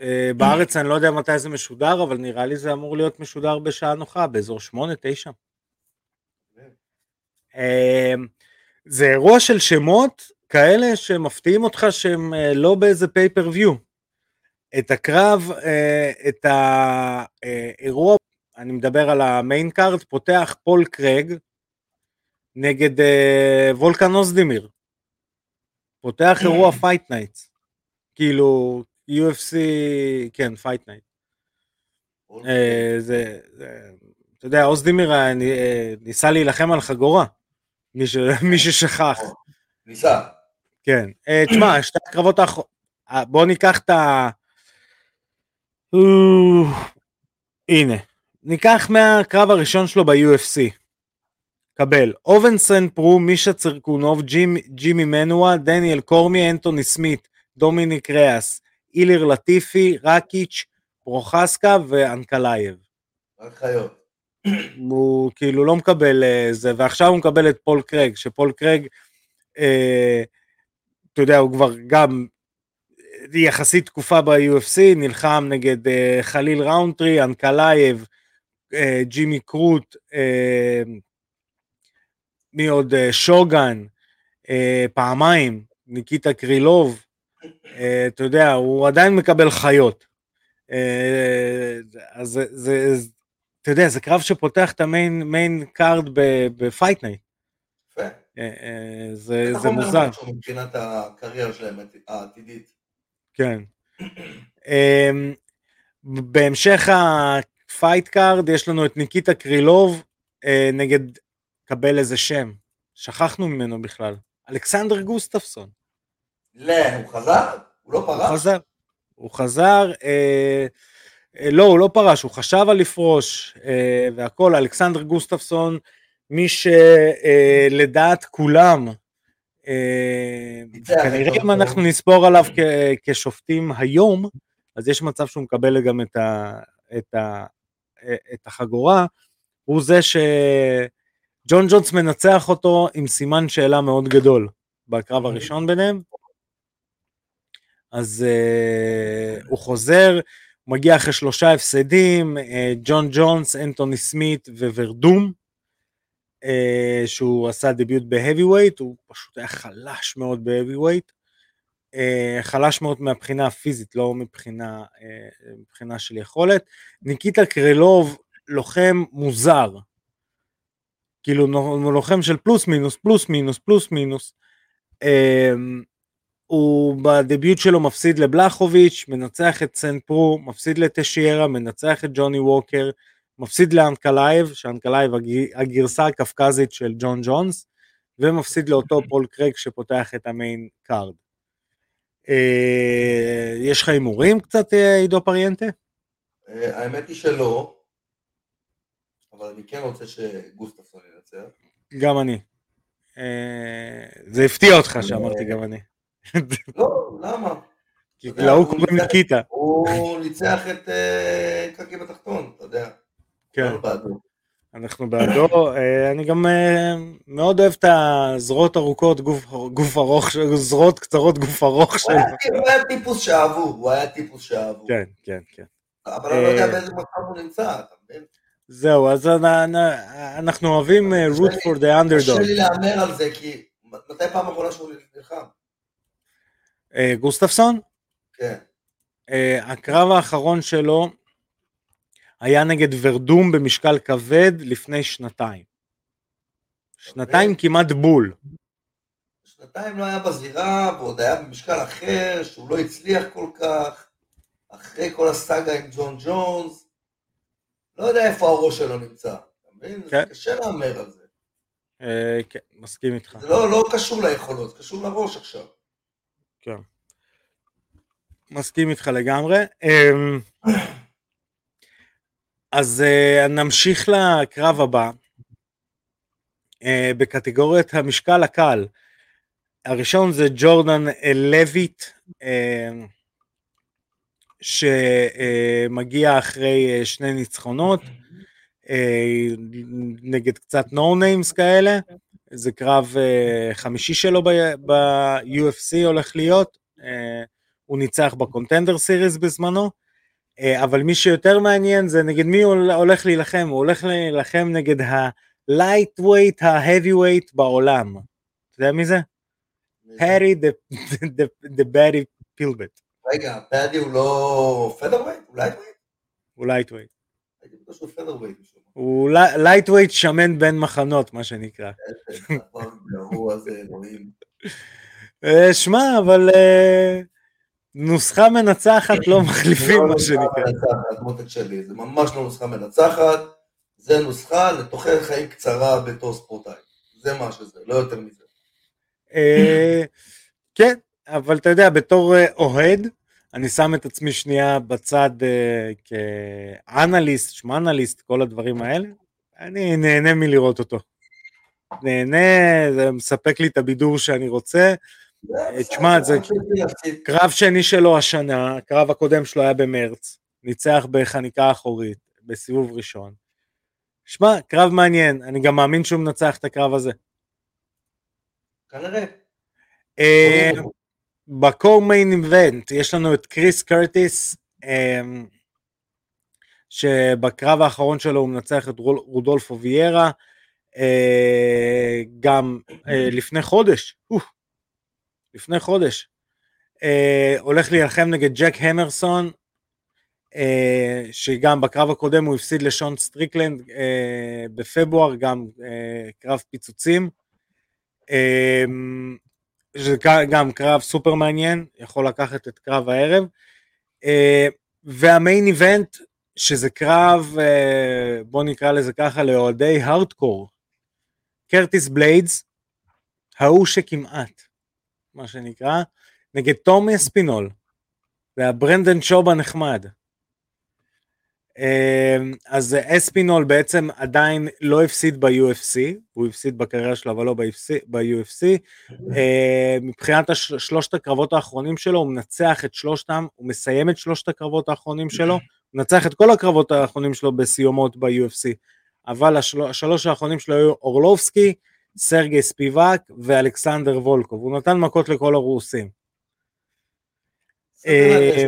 אה, בארץ אני לא יודע מתי זה משודר, אבל נראה לי זה אמור להיות משודר בשעה נוחה, באזור 8-9. אה, זה אירוע של שמות כאלה שמפתיעים אותך שהם אה, לא באיזה פייפריוויו. את הקרב, את האירוע, אני מדבר על ה main card, פותח פול קרייג נגד וולקן אוזדימיר. פותח אירוע fight nights. כאילו, UFC, כן, fight night. אה, זה, אתה יודע, אוזדימיר אה, אה, ניסה להילחם על חגורה, מי (laughs) ששכח. ניסה. כן. תשמע, שתי הקרבות האחרונות, בואו ניקח את הנה, ניקח מהקרב הראשון שלו ב-UFC. קבל, אובינס סן פרו, מישה סירקונוב, ג'ימי מנואה, דניאל קורמייה, אנטוני סמית, דומיניק רייס, איליר לטיפי, רקיץ', פרוחסקה ואנקלייב. רק חיות. (clears throat) הוא כאילו לא מקבל אה, זה, ועכשיו הוא מקבל את פול קרג, שפול קרג, אה, אתה יודע, הוא כבר גם יחסית תקופה ב-UFC, נלחם נגד אה, חליל ראונטרי, אנקלייב, אה, ג'ימי קרוט, אה, מי עוד? אה, שוגן, אה, פעמיים, ניקיטה קרילוב, אה, אתה יודע, הוא עדיין מקבל חיות. אה, אז זה, זה, אתה יודע, זה קרב שפותח את ה-main main card ב-Fight Night. זה מוזר. מבחינת הקריירה שלהם העתידית. כן. בהמשך ה-fight card יש לנו את ניקיטה קרילוב נגד, קבל איזה שם, שכחנו ממנו בכלל, אלכסנדר גוסטפסון. לא, הוא חזר? הוא לא פרש? הוא חזר. הוא חזר, אה, אה, לא, הוא לא פרש, הוא חשב על לפרוש אה, והכל, אלכסנדר גוסטפסון, מי שלדעת אה, כולם, אה, כנראה אם אנחנו נספור עליו כשופטים היום, אז יש מצב שהוא מקבל גם את, ה, את, ה, את החגורה, הוא זה שג'ון ג'ונס מנצח אותו עם סימן שאלה מאוד גדול בקרב הראשון ביניהם, אז uh, הוא חוזר, הוא מגיע אחרי שלושה הפסדים, uh, ג'ון ג'ונס, אנטוני סמית וורדום, שהוא עשה debut ב-heavyweight, הוא פשוט היה חלש מאוד ב-heavyweight, אה, חלש מאוד מהבחינה הפיזית, לא מבחינה, אה, מבחינה של יכולת. ניקיטה קרלוב, לוחם מוזר, כאילו לוחם של פלוס מינוס, פלוס מינוס, פלוס מינוס. אה, הוא ב-debut שלו מפסיד לבלחוביץ', מנצח את סן פרו, מפסיד לטשיירה, מנצח את ג'וני ווקר, מפסיד לאנקלייב, שאנקלייב הגרסה הקפקזית של ג'ון ג'ונס, ומפסיד לאותו פול קרק שפותח את ה-main card. אה, יש לך הימורים קצת, אה, עידו פריאנטה? אה, האמת היא שלא, אבל אני כן רוצה שגוסטפסון ינצח. גם אני. זה הפתיע אותך שאמרתי גם אני. לא, למה? כי להוא קוראים ניקיטה. הוא ניצח את קקי בתחתון, אתה יודע. כן. אנחנו בעדו, אני גם מאוד אוהב את הזרועות ארוכות, גוף ארוך, זרועות קצרות, גוף ארוך שלו. הוא היה טיפוס שאהבו, הוא היה טיפוס שאהבו. כן, כן, כן. אבל אני לא יודע באיזה מצב הוא נמצא, אתה מבין? זהו, אז אנחנו אוהבים root for the underdog. קשה לי להמר על זה, כי מתי פעם אחרונה שהוא נלחם? גוסטפסון? כן. הקרב האחרון שלו היה נגד ורדום במשקל כבד לפני שנתיים. שנתיים כמעט בול. שנתיים לא היה בזירה, ועוד היה במשקל אחר, שהוא לא הצליח כל כך, אחרי כל הסאגה עם ג'ון ג'ונס. לא יודע איפה הראש שלו נמצא, אתה מבין? כן. זה קשה להמר על זה. אה, כן, מסכים איתך. זה לא, לא קשור ליכולות, קשור לראש עכשיו. כן. מסכים איתך לגמרי. אז uh, נמשיך לקרב הבא, uh, בקטגוריית המשקל הקל. הראשון זה ג'ורדן לויט, uh, שמגיע אחרי שני ניצחונות, נגד קצת no names כאלה, זה קרב חמישי שלו ב-UFC הולך להיות, הוא ניצח בקונטנדר סיריס בזמנו, אה, אבל מי שיותר מעניין זה נגד מי הוא הולך להילחם, הוא הולך להילחם נגד ה-lightweight, הכי heavyweight בעולם. אתה יודע מי זה? פאדי the Baddy פימבלט. רגע, באדי הוא לא featherweight? הוא lightweight? הוא lightweight. הוא lightweight שמן בין מחנות, מה שנקרא. אה, שמע, אבל... נוסחה מנצחת לא מחליפים מה שנקרא. מותק שלי, זה ממש לא נוסחה מנצחת, זה נוסחה לתוחלת חיים קצרה בתור ספורטאי, זה מה שזה, לא יותר מזה. אה, כן, אבל אתה יודע, בתור אה, אוהד, אני שם את עצמי שנייה בצד אה, כאנליסט, שמאנליסט, כל הדברים האלה, אני נהנה מלראות אותו. נהנה, זה מספק לי את הבידור שאני רוצה, תשמע, זה קרב שני שלו השנה, הקרב הקודם שלו היה במרץ, ניצח בחניקה אחורית, בסיבוב ראשון. שמע, קרב מעניין, אני גם מאמין שהוא מנצח את הקרב הזה. כנראה. ב-co-main event יש לנו את קריס קרטיס, אמ, שבקרב האחרון שלו הוא מנצח את רודולפו ויירה, אה, גם אה, לפני חודש, לפני חודש, אה, הולך להילחם נגד ג'ק הרמנסון, אה, שגם בקרב הקודם הוא הפסיד לשון סטריקלנד אה, בפברואר, גם אה, קרב פיצוצים. אה, זה גם קרב סופר מעניין, יכול לקחת את קרב הערב. אה, וה-main event, שזה קרב, אה, בוא נקרא לזה ככה, לאוהדי הארדקור. קרטיס בליידס, ההוא שכמעט. מה שנקרא, נגד טומי אספינול. זה הברנדן שוב הנחמד. אמ, אז אספינול בעצם עדיין לא הפסיד ב-UFC, הוא הפסיד בקריירה שלו אבל לא ב-UFC. אמ, מבחינת שלושת הקרבות האחרונים שלו, הוא מנצח את שלושתם, הוא מסיים את שלושת הקרבות האחרונים שלו, הוא מנצח את כל הקרבות האחרונים שלו בסיומות ב-UFC, אבל השלוש האחרונים שלו היו אורלובסקי, סרגי ספיבק ואלכסנדר וולקוב, הוא נתן מכות לכל הרוסים. אה,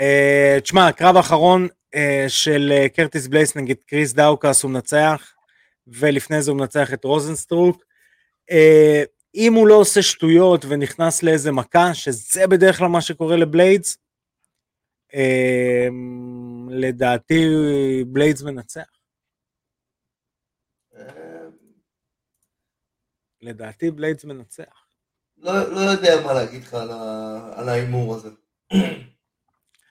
אה, תשמע, הקרב האחרון אה, של קרטיס בליידס נגד קריס דאוקאוס הוא מנצח, ולפני זה הוא מנצח את רוזנסטרוק. אם הוא לא עושה שטויות ונכנס לאיזה מכה, שזה בדרך כלל מה שקורה לבליידס, לדעתי בליידס מנצח. לדעתי בליידס מנצח. לא, לא יודע מה להגיד לך על ההימור הזה.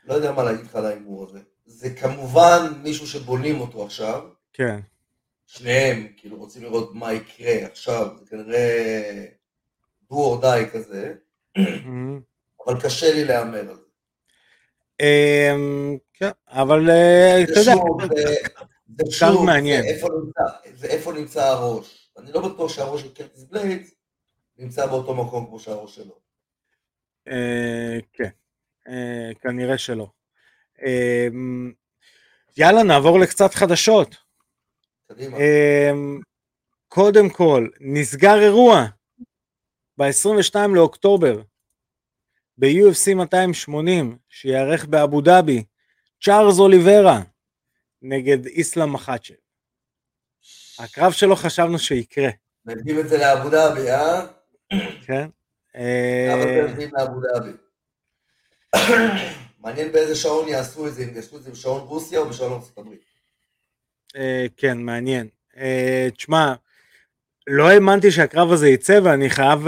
לא יודע מה להגיד לך על ההימור הזה. זה כמובן מישהו שבונים אותו עכשיו. כן. שניהם, כאילו רוצים לראות מה יקרה עכשיו, זה כנראה do or die כזה, אבל קשה לי להמר על זה. אמ, כן, אבל אה, אתה יודע, זה שוב, זה איפה נמצא הראש. אני לא בטוח שהראש של קרטיס בליידס נמצא באותו מקום כמו שהראש שלו. אה, כן, אה, כנראה שלא. אה, יאללה, נעבור לקצת חדשות. קדימה. קודם כל, נסגר אירוע ב-22 לאוקטובר ב-UFC 280 שייערך באבו דאבי, צ'ארלס אוליברה נגד איסלאם מחאצ'ב. הקרב שלו חשבנו שיקרה, נקדים את זה לאבו דאבי, אה? כן? אה. מעניין באיזה שעון יעשו את זה, אם יעשו את זה בשעון רוסיה או בשעון ארצות הברית. אה, כן, מעניין. אה, תשמע, לא האמנתי שהקרב הזה יצא ואני חייב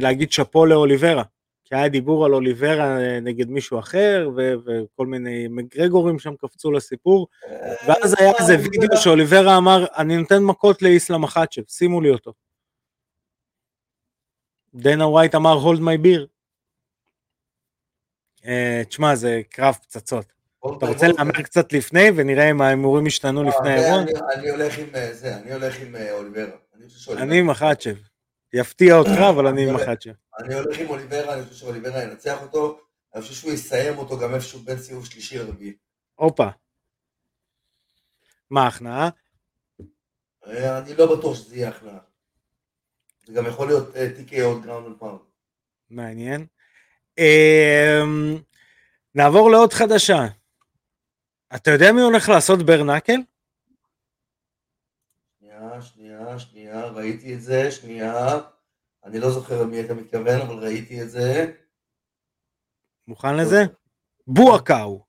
להגיד שאפו לאוליברה. כי היה דיבור על אוליברה אה, נגד מישהו אחר ו- וכל מיני מגרגורים שם קפצו לסיפור ואז היה איזה וידאו שאוליברה אמר אני נותן מכות לאיסלאם מחאצ'ב שימו לי אותו. דנה ווייט אמר hold my beer. אה, תשמע זה קרב פצצות. אתה רוצה להמר קצת לפני ונראה אם ההימורים השתנו לפני האירוע? אני- הולך עם אה, זה, אני הולך עם אה, אוליברה. אני אני מחאצ'ב. יפתיע אותך אבל אני הולך- מחאצ'ב. אני הולך עם אוליברה, אני חושב שאוליברה ינצח אותו, אני חושב שהוא יסיים אותו גם איפשהו בין סיבוב שלישי לרביעי. הופה. מה ההכנעה? אה, אני לא בטוח שזה יהיה הכנעה. זה גם יכול להיות אה, TKO ground pound. מעניין. אמ, נעבור לעוד חדשה. אתה יודע מי הולך לעשות bare knuckle? שנייה, שנייה, שנייה, ראיתי את זה, שנייה. אני לא זוכר למי אתה מתכוון, אבל ראיתי את זה. מוכן לזה? בואקאו.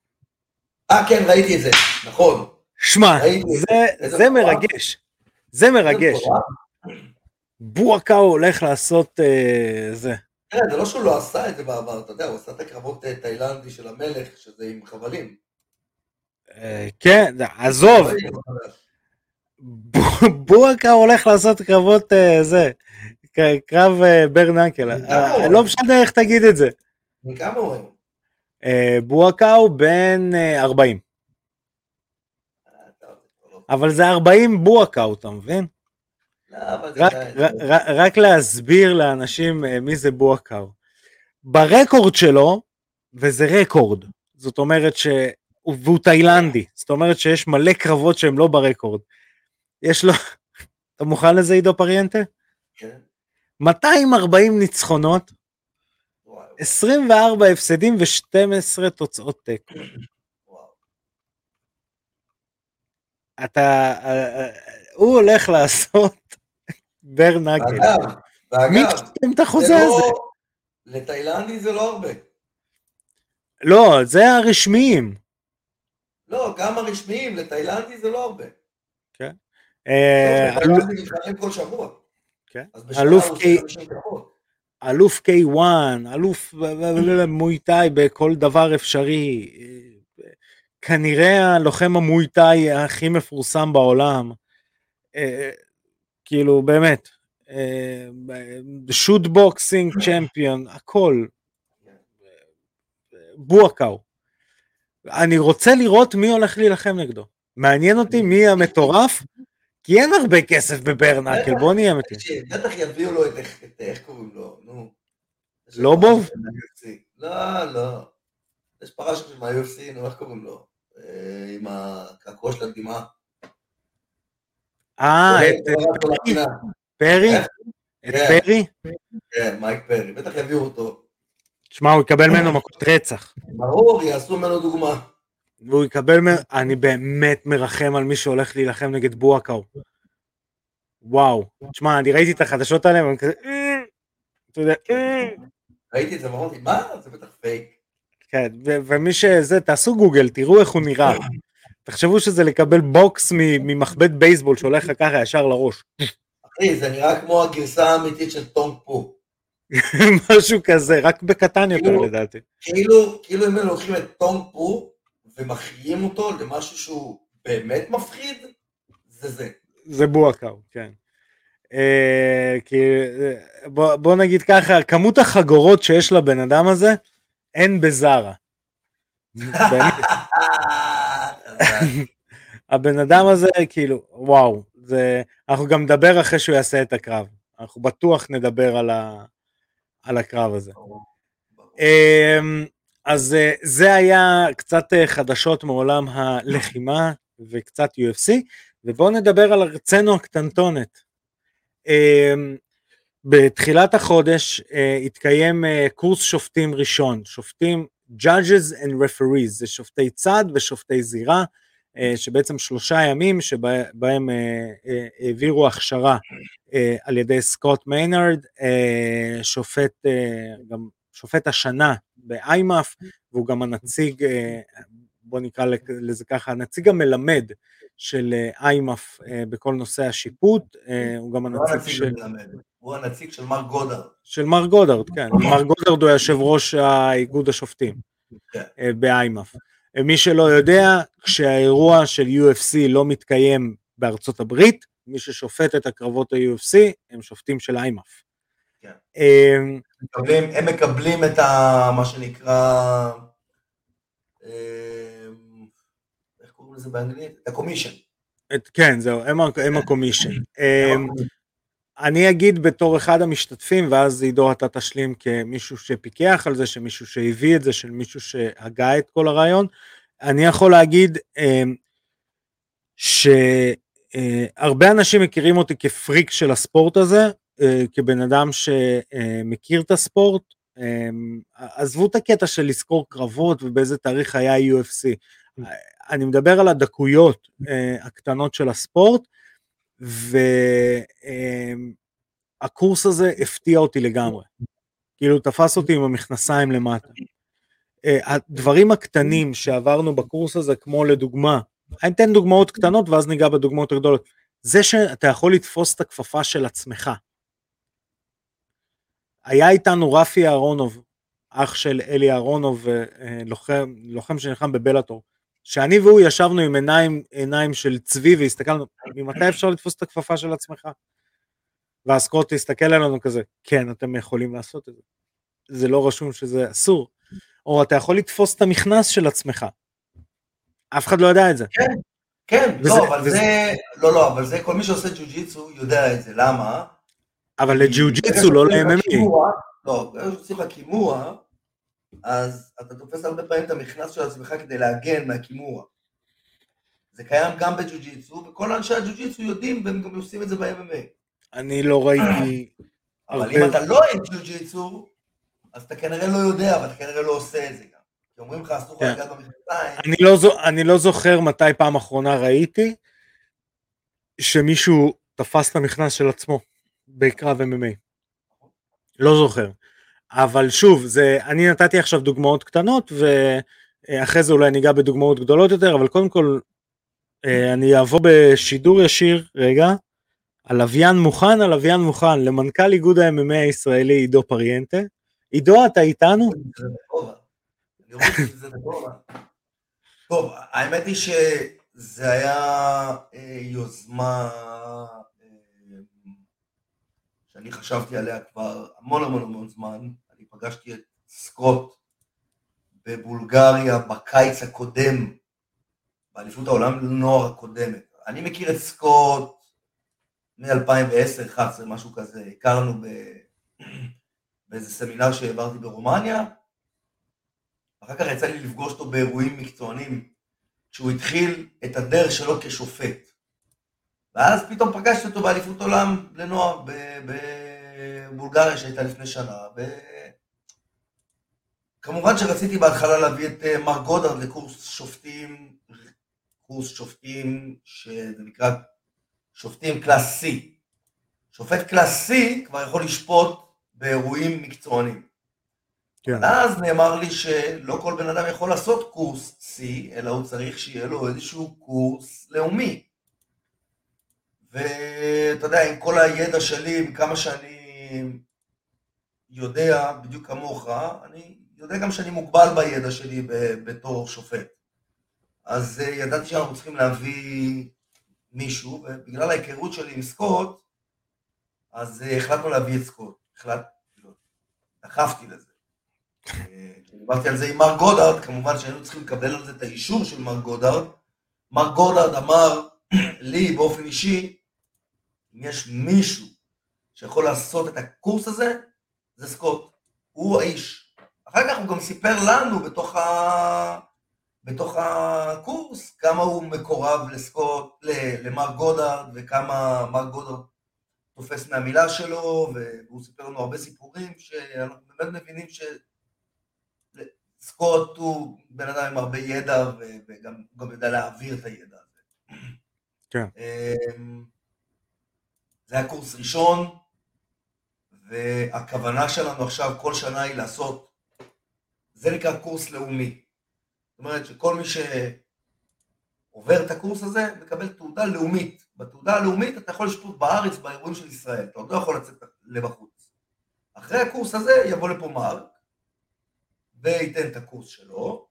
אה, כן, ראיתי את זה, נכון. שמע. זה, זה. מרגש. זה מרגש. זה מטורף. בואקאו הולך לעשות אה, זה. תראה, זה לא שהוא לא עשה את זה בעבר, אתה יודע, הוא עשה את הקרבות אה, תאילנדי של המלך, שזה עם חבלים. אה, כן, עזוב, לא יהיה לו חדש. ב- בואקאו הולך לעשות קרבות אה, זה. ק- קרב אה, ברנקל. אה, לא משנה איך תגיד את זה. כמה הוא היום? אה, בואקאו בן אה, 40. אה, טוב, זה כבר לא- אבל זה 40 בואקאו, אתה מבין? לא, זה רק, להסביר לאנשים אה, מי זה בואקאו. ברקורד שלו, וזה רקורד, זאת אומרת ש... והוא תאילנדי, זאת אומרת שיש מלא קרבות שהם לא ברקורד. יש לו... אתה מוכן לזה עידו פריאנטה? כן, 240 ניצחונות, וואי, 24 הפסדים ו-12 תוצאות תיקו. אתה... אה, אה, הוא הולך לעשות ברנקל. ואגב, מי ואגב, חתם את החוזה זה הזה? לא... לתאילנדי זה לא הרבה. לא, זה הרשמיים. לא, גם הרשמיים, לתאילנדי זה לא הרבה. אה, אלוף- תאילנדי נבחרים כל שבוע. כן. אלוף הוא קי- עושה 50 דקות. אלוף K1, אלוף מויטאי בכל דבר אפשרי, כנראה הלוחם המויטאי הכי מפורסם בעולם, אה, כאילו באמת, shoot boxing champion, הכל, בואקאו. אני רוצה לראות מי הולך להילחם נגדו. מעניין אותי מי המטורף, כי אין הרבה כסף ב-bare knuckle, בוא נהיה. תקשיב, בטח יביאו לו את איך- את קוראים לו, נו. לובוב? לא, לא. יש פרשה של מה-UFC, נו, איך קוראים לו? אה, עם הקעקוע של הדגימה. אה, את עולה אותו לפינה. פרי? איך? את כן. פרי? כן, מייק פרי, בטח יביאו אותו. שמע, הוא יקבל ממנו מכות רצח. ברור, יעשו ממנו דוגמה. והוא יקבל. אני באמת מרחם על מי שהולך להילחם נגד בואקאו. וואו. תשמע, אני ראיתי את החדשות האלה, ואני כזה... "אה", אתה יודע, "אה". ראיתי את זה ואמרתי, מה? זה בטח פייק. כן, ומי שזה, תעשו גוגל, תראו איך הוא נראה. תחשבו שזה לקבל בוקס מ- ממחבט בייסבול שהולך לך ככה ישר לראש. אחי, זה נראה כמו הגרסה האמיתית של טונג פו. (laughs) משהו כזה, רק בקטן יותר כאילו- לדעתי. כאילו, כאילו אם הם לוקחים את טונג פו ומחיים אותו למשהו שהוא באמת מפחיד, זה זה. זה בואקאו, כן. אה, כי, אה, בוא, בוא נגיד ככה, כמות החגורות שיש לבן אדם הזה, אין בזארה. (laughs) הבן אדם הזה, כאילו, וואו, זה, אנחנו גם נדבר אחרי שהוא יעשה את הקרב. אנחנו בטוח נדבר על, ה, על הקרב הזה. אמ, אז אה, זה היה קצת אה, חדשות מעולם הלחימה וקצת UFC, ובואו נדבר על ארצנו הקטנטונת. אמ, בתחילת החודש אה, התקיים קורס שופטים ראשון, שופטים judges and referees, זה שופטי צד ושופטי זירה, שבעצם שלושה ימים שבהם העבירו הכשרה על ידי סקוט מיינרד, שופט, גם שופט השנה באיימאף, והוא גם הנציג, אה, בוא נקרא לזה ככה, הנציג המלמד של IMMAF אה, בכל נושא השיפוט, אה, הוא גם הנציג של... הוא הנציג של מר גודארד. של מר גודארד, כן. מר גודארד הוא יושב ראש האיגוד השופטים כן. ב IMMAF. מי שלא יודע, כשהאירוע של UFC לא מתקיים בארצות הברית, מי ששופט את הקרבות ה-UFC הם שופטים של IMMAF. כן. אמ, מקבלים, הם מקבלים את ה... מה שנקרא... אמ, איך קוראים לזה באנגלית? הקומישן. כן, זהו, הם, הקומישן. אמ, אני אגיד בתור אחד המשתתפים, ואז עידו אתה תשלים כמישהו שפיקח על זה, שמישהו שהביא את זה, של מישהו שהגה את כל הרעיון. אני יכול להגיד שהרבה אנשים מכירים אותי כפריק של הספורט הזה, אה, כבן אדם שמכיר את הספורט, אה, עזבו את הקטע של לזכור קרבות ובאיזה תאריך היה UFC. אני מדבר על הדקויות אה, הקטנות של הספורט, והקורס הזה הפתיע אותי לגמרי. כאילו תפס אותי עם המכנסיים למטה. הדברים הקטנים שעברנו בקורס הזה, כמו לדוגמה, אני אתן דוגמאות קטנות ואז ניגע בדוגמאות הגדולות. זה שאתה יכול לתפוס את הכפפה של עצמך. היה איתנו רפי אהרונוב, אח של אלי אהרונוב, אה, לוחם, לוחם שנלחם בבלאטור, שאני והוא ישבנו עם עיניים, עיניים של צבי והסתכלנו, ממתי אפשר לתפוס את הכפפה של עצמך? ואז קרוט הסתכל עלינו כזה, כן, אתם יכולים לעשות את זה. זה לא רשום שזה אסור. או אתה יכול לתפוס את המכנס של עצמך. אף אחד לא יודע את זה. כן, כן, וזה, לא, אבל וזה... זה, לא, לא, אבל זה, כל מי שעושה ג'ו-ג'יצו יודע את זה, למה? אבל לג'יוג'יצו, לא ל-MMA. לא, ברגע שעושים לך קימוע, אז אתה תופס הרבה פעמים את המכנס של עצמך כדי להגן מהקימוע. זה קיים גם בג'ו-ג'יצו, וכל אנשי הג'ו-ג'יצו יודעים, והם גם עושים את זה ב-MMA. אני לא ראיתי... אבל אם אתה לא עם ג'ו-ג'יצו, אז אתה כנראה לא יודע, ואתה כנראה לא עושה את זה גם. כי אומרים לך, אסור לך כן. לגעת במכנסיים. לא אני לא זוכר מתי פעם אחרונה ראיתי שמישהו תפס את המכנס של עצמו. בקרב MMA. לא זוכר. אבל שוב, זה, אני נתתי עכשיו דוגמאות קטנות, ואחרי זה אולי ניגע בדוגמאות גדולות יותר, אבל קודם כל, אה, אני אעבור בשידור ישיר, רגע, הלוויין מוכן, הלוויין מוכן, למנכ"ל איגוד ה-MMA הישראלי עידו פריאנטה. עידו, אתה איתנו? טוב, האמת היא שזה היה אה, יוזמה שאני חשבתי עליה כבר המון המון המון זמן, אני פגשתי את סקוט בבולגריה בקיץ הקודם, באליפות העולם לנוער הקודמת. אני מכיר את סקוט מ-2010-2011, משהו כזה, הכרנו ב... באיזה סמינר שהעברתי ברומניה, אחר כך יצא לי לפגוש אותו באירועים מקצוענים, כשהוא התחיל את הדרך שלו כשופט. ואז פתאום פגשתי אותו באליפות עולם לנוער בבולגריה שהייתה לפני שנה. ו... כמובן שרציתי בהתחלה להביא את אה, מר גודרד לקורס שופטים, קורס שופטים שזה נקרא שופטים class C. שופט class C כבר יכול לשפוט באירועים מקצוענים. כן. אז נאמר לי שלא כל בן אדם יכול לעשות קורס C, אלא הוא צריך שיהיה לו איזשהו קורס לאומי. ואתה יודע, עם כל הידע שלי, עם כמה שאני יודע, בדיוק כמוך, אני יודע גם שאני מוגבל בידע שלי בתור שופט. אז אה, ידעתי שאנחנו צריכים להביא מישהו, ובגלל ההיכרות שלי עם סקוט, אז אה, החלטנו להביא את סקוט. החלטתי, כאילו, דחפתי לזה. אה, דיברתי על זה עם מר גודארד, כמובן שהיינו צריכים לקבל על זה את האישור של מר גודארד. מר גודארד אמר לי באופן אישי, אם יש מישהו שיכול לעשות את הקורס הזה, זה סקוט. הוא האיש. אחר כך הוא גם סיפר לנו בתוך, ה... בתוך הקורס כמה הוא מקורב לסקוט, למר גודארד, וכמה מר גודארד תופס מהמילה שלו, והוא סיפר לנו הרבה סיפורים שאנחנו באמת מבינים שסקוט הוא בן אדם עם הרבה ידע וגם גם יודע להעביר את הידע הזה. כן. זה היה קורס ראשון, והכוונה שלנו עכשיו כל שנה היא לעשות, זה נקרא קורס לאומי. זאת אומרת שכל מי שעובר את הקורס הזה מקבל תעודה לאומית. בתעודה הלאומית אתה יכול לשפוט בארץ באירועים של ישראל, אתה עוד לא יכול לצאת לבחוץ. אחרי הקורס הזה יבוא לפה מרק וייתן את הקורס שלו,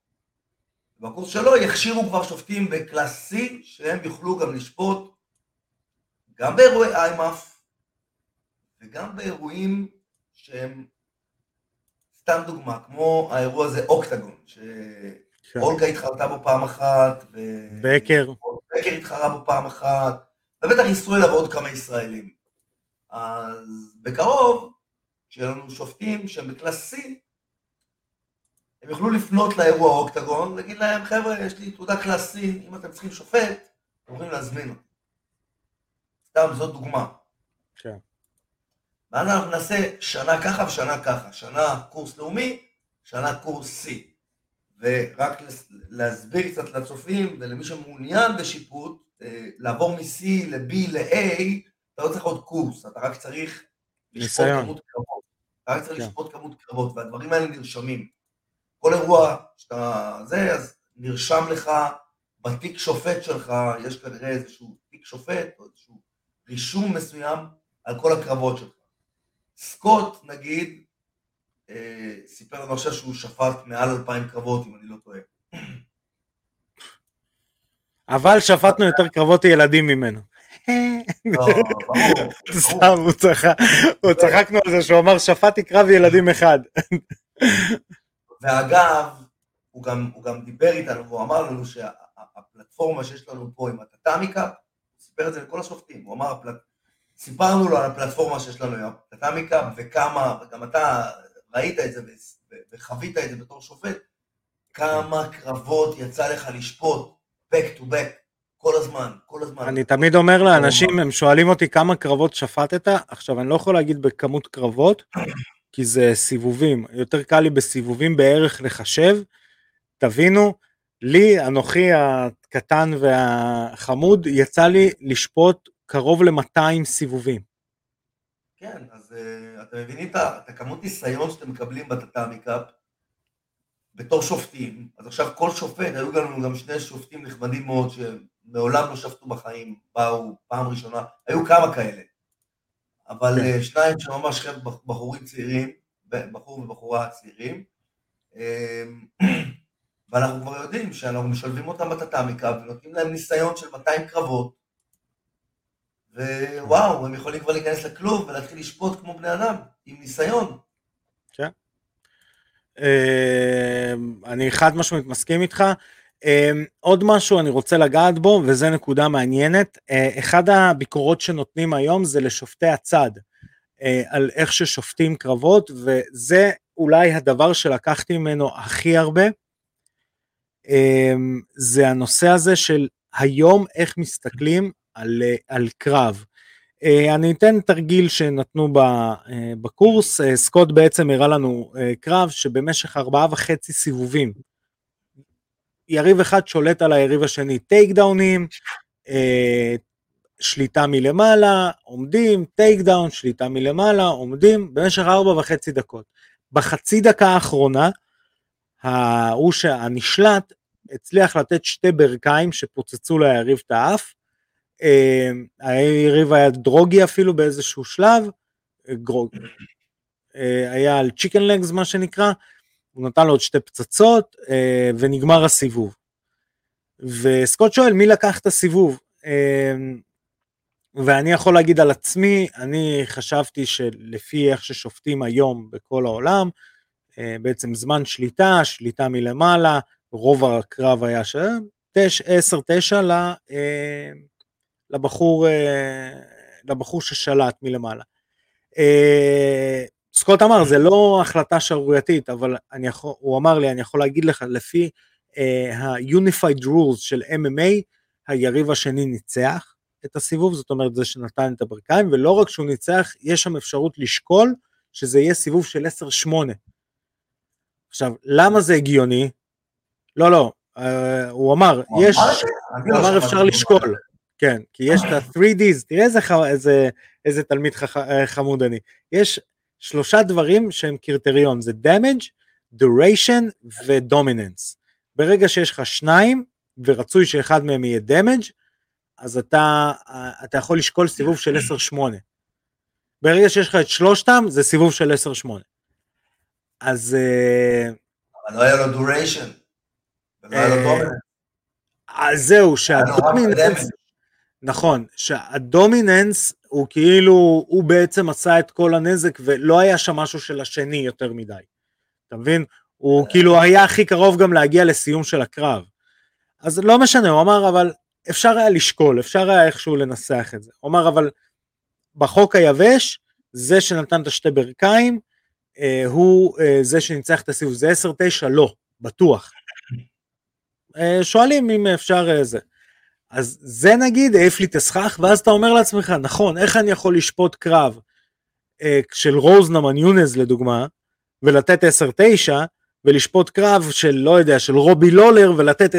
ובקורס שלו יכשירו כבר שופטים ב class C שהם יוכלו גם לשפוט גם באירועי IMMAF וגם באירועים שהם סתם דוגמה, כמו האירוע הזה Oktagon, שאולגה כן. התחרתה בו פעם אחת, ו... בקר. בקר התחרה בו פעם אחת, ובטח ייסעו אליו עוד כמה ישראלים. אז בקרוב, כשיהיו לנו שופטים שהם ב class C, הם יוכלו לפנות לאירוע Oktagon, להגיד להם, חבר'ה, יש לי תעודה class C, אם אתם צריכים שופט, אתם יכולים להזמין אותי. סתם, זאת דוגמה. כן. ואז אנחנו נעשה שנה ככה ושנה ככה, שנה קורס לאומי, שנה קורס C. ורק להסביר קצת לצופים ולמי שמעוניין בשיפוט, אה, לעבור מ-C ל-B ל-A, אתה לא צריך עוד קורס, אתה רק צריך לשפוט כמות קרבות. אתה רק צריך כן. לשפוט כמות קרבות, והדברים האלה נרשמים. כל אירוע שאתה זה, אז נרשם לך בתיק שופט שלך, יש כנראה איזשהו תיק שופט, או איזשהו רישום מסוים על כל הקרבות שלך. סקוט, נגיד, אה, סיפר לנו עכשיו שהוא שפט מעל אלפיים קרבות, אם אני לא טועה. אבל שפטנו יותר קרבות ילדים ממנו. לא, סתם, הוא צחקנו על זה שהוא אמר שפטתי קרב ילדים אחד. ואגב, הוא גם, הוא גם דיבר איתנו והוא אמר לנו שהפלטפורמה שיש לנו פה עם הטאטאמיקה, הוא סיפר את זה לכל השופטים, הוא אמר, סיפרנו לו על הפלטפורמה שיש לנו עם הטאטאמיקה וכמה, וגם אתה ראית את זה וחווית את זה בתור שופט, כמה קרבות יצא לך לשפוט back to back כל הזמן, כל הזמן. אני תמיד אומר לאנשים, הם שואלים אותי כמה קרבות שפטת, עכשיו אני לא יכול להגיד בכמות קרבות, כי זה סיבובים, יותר קל לי בסיבובים בערך לחשב, תבינו, לי, אנוכי הקטן והחמוד, יצא לי לשפוט קרוב ל-200 סיבובים. כן, אז uh, אתם מבינים את הכמות ניסיון שאתם מקבלים בטאטאמי קאפ בתור שופטים, אז עכשיו כל שופט, היו לנו גם שני שופטים נכבדים מאוד שמעולם לא שפטו בחיים, באו פעם ראשונה, היו כמה כאלה, אבל כן. אה, שניים שממש בחורים צעירים, בחור ובחורה צעירים, אמ, ואנחנו כבר יודעים שאנחנו משלבים אותם בטאטאמיקה ונותנים להם ניסיון של 200 קרבות, ווואו, הם יכולים כבר להיכנס לכלוב ולהתחיל לשפוט כמו בני אדם, עם ניסיון. כן. אמ, אני חד משמעית מסכים איתך. אמ, עוד משהו אני רוצה לגעת בו, וזה נקודה מעניינת. אה, אחד הביקורות שנותנים היום זה לשופטי הצד, אה, על איך ששופטים קרבות, וזה אולי הדבר שלקחתי ממנו הכי הרבה. אמ, זה הנושא הזה של היום איך מסתכלים על, על קרב. אני אתן תרגיל שנתנו בקורס, סקוט בעצם הראה לנו קרב שבמשך ארבעה וחצי סיבובים יריב אחד שולט על היריב השני, טייק דאונים, אה, שליטה מלמעלה, עומדים, takedown, שליטה מלמעלה, עומדים, במשך ארבע וחצי דקות. בחצי דקה האחרונה, ההוא שהנשלט הצליח לתת שתי ברכיים שפוצצו ליריב את האף, אה, היריב היה גרוגי אפילו באיזשהו שלב, אה, גרוג, אה, היה על chicken legs מה שנקרא, הוא נתן לו עוד שתי פצצות ונגמר הסיבוב. וסקוט שואל מי לקח את הסיבוב? ואני יכול להגיד על עצמי, אני חשבתי שלפי איך ששופטים היום בכל העולם, בעצם זמן שליטה, שליטה מלמעלה, רוב הקרב היה של 10-9 לבחור, לבחור ששלט מלמעלה. אה, סקוט אמר, זה לא החלטה שערורייתית, אבל יכול, הוא אמר לי, אני יכול להגיד לך, לפי uh, ה-Unified Rules של MMA, היריב השני ניצח את הסיבוב, זאת אומרת זה שנתן את הברכיים, ולא רק שהוא ניצח, יש שם אפשרות לשקול שזה יהיה סיבוב של 10-8. עכשיו, למה זה הגיוני? לא, לא, uh, הוא אמר, יש, הוא לא אמר אפשר לשקול, כן, כי יש את ה-3Ds, תראה איזה, ח... איזה, איזה תלמיד חכ... אה, חמוד אני, יש שלושה דברים שהם קריטריון, זה damage, duration ו-dominance. ברגע שיש לך שניים, ורצוי שאחד מהם יהיה damage, אז אתה, אתה יכול לשקול סיבוב של 10-8. ברגע שיש לך את שלושתם, זה סיבוב של 10-8. אז... אה, אבל לא היה לו duration. ולא היה לו אה, dominance. אז זהו, היה לו רק שהדומיננס. נכון, שהדומיננס הוא כאילו, הוא בעצם עשה את כל הנזק ולא היה שם משהו של השני יותר מדי. אתה מבין? הוא כאילו היה הכי קרוב גם להגיע לסיום של הקרב. אז לא משנה, הוא אמר, אבל אפשר היה לשקול, אפשר היה איכשהו לנסח את זה. הוא אמר, אבל בחוק היבש, זה שנתן את השתי ברכיים, אה, הוא אה, זה שניצח את הסיבוב. זה 10-9? לא, בטוח. אה, שואלים אם אפשר אה, זה. אז זה נגיד העיף לי את הסכך, ואז אתה אומר לעצמך, נכון, איך אני יכול לשפוט קרב אה, של רוזנמן יונז לדוגמה, ולתת 10-9, ולשפוט קרב של, לא יודע, של רובי לולר ולתת 10-9.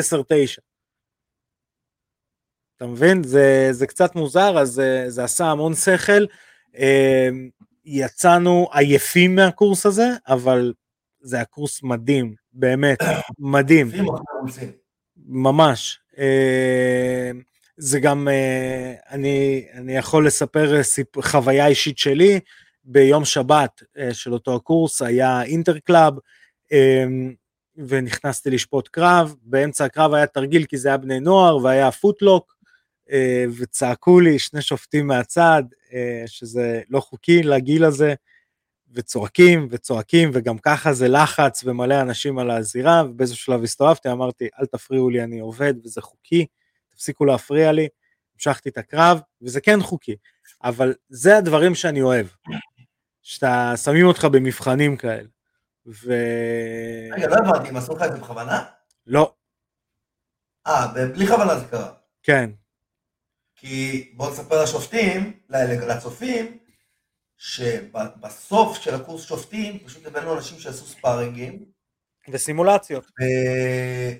אתה מבין? זה, זה קצת מוזר, אז זה, זה עשה המון שכל. יצאנו עייפים מהקורס הזה, אבל זה היה קורס מדהים, באמת, מדהים. ממש. אה, זה גם, אה, אני, אני יכול לספר סיפ, חוויה אישית שלי, ביום שבת אה, של אותו הקורס היה interclub, אה, ונכנסתי לשפוט קרב, באמצע הקרב היה תרגיל כי זה היה בני נוער והיה foot lock, אה, וצעקו לי שני שופטים מהצד, אה, שזה לא חוקי לגיל הזה, וצועקים וצועקים, וגם ככה זה לחץ ומלא אנשים על הזירה, ובאיזשהו שלב הסתובבתי, אמרתי, אל תפריעו לי, אני עובד וזה חוקי, תפסיקו להפריע לי, המשכתי את הקרב, וזה כן חוקי, אבל זה הדברים שאני אוהב, שאתה, שמים אותך במבחנים כאלה, ו... רגע, לא הבנתי, הם עשו לך את זה בכוונה? לא, אה, בלי כוונה זה קרה. כן, כי בואו נספר לשופטים, לצופים, שבסוף של הקורס שופטים, פשוט הבאנו אנשים שעשו ספארינגים, וסימולציות. ו-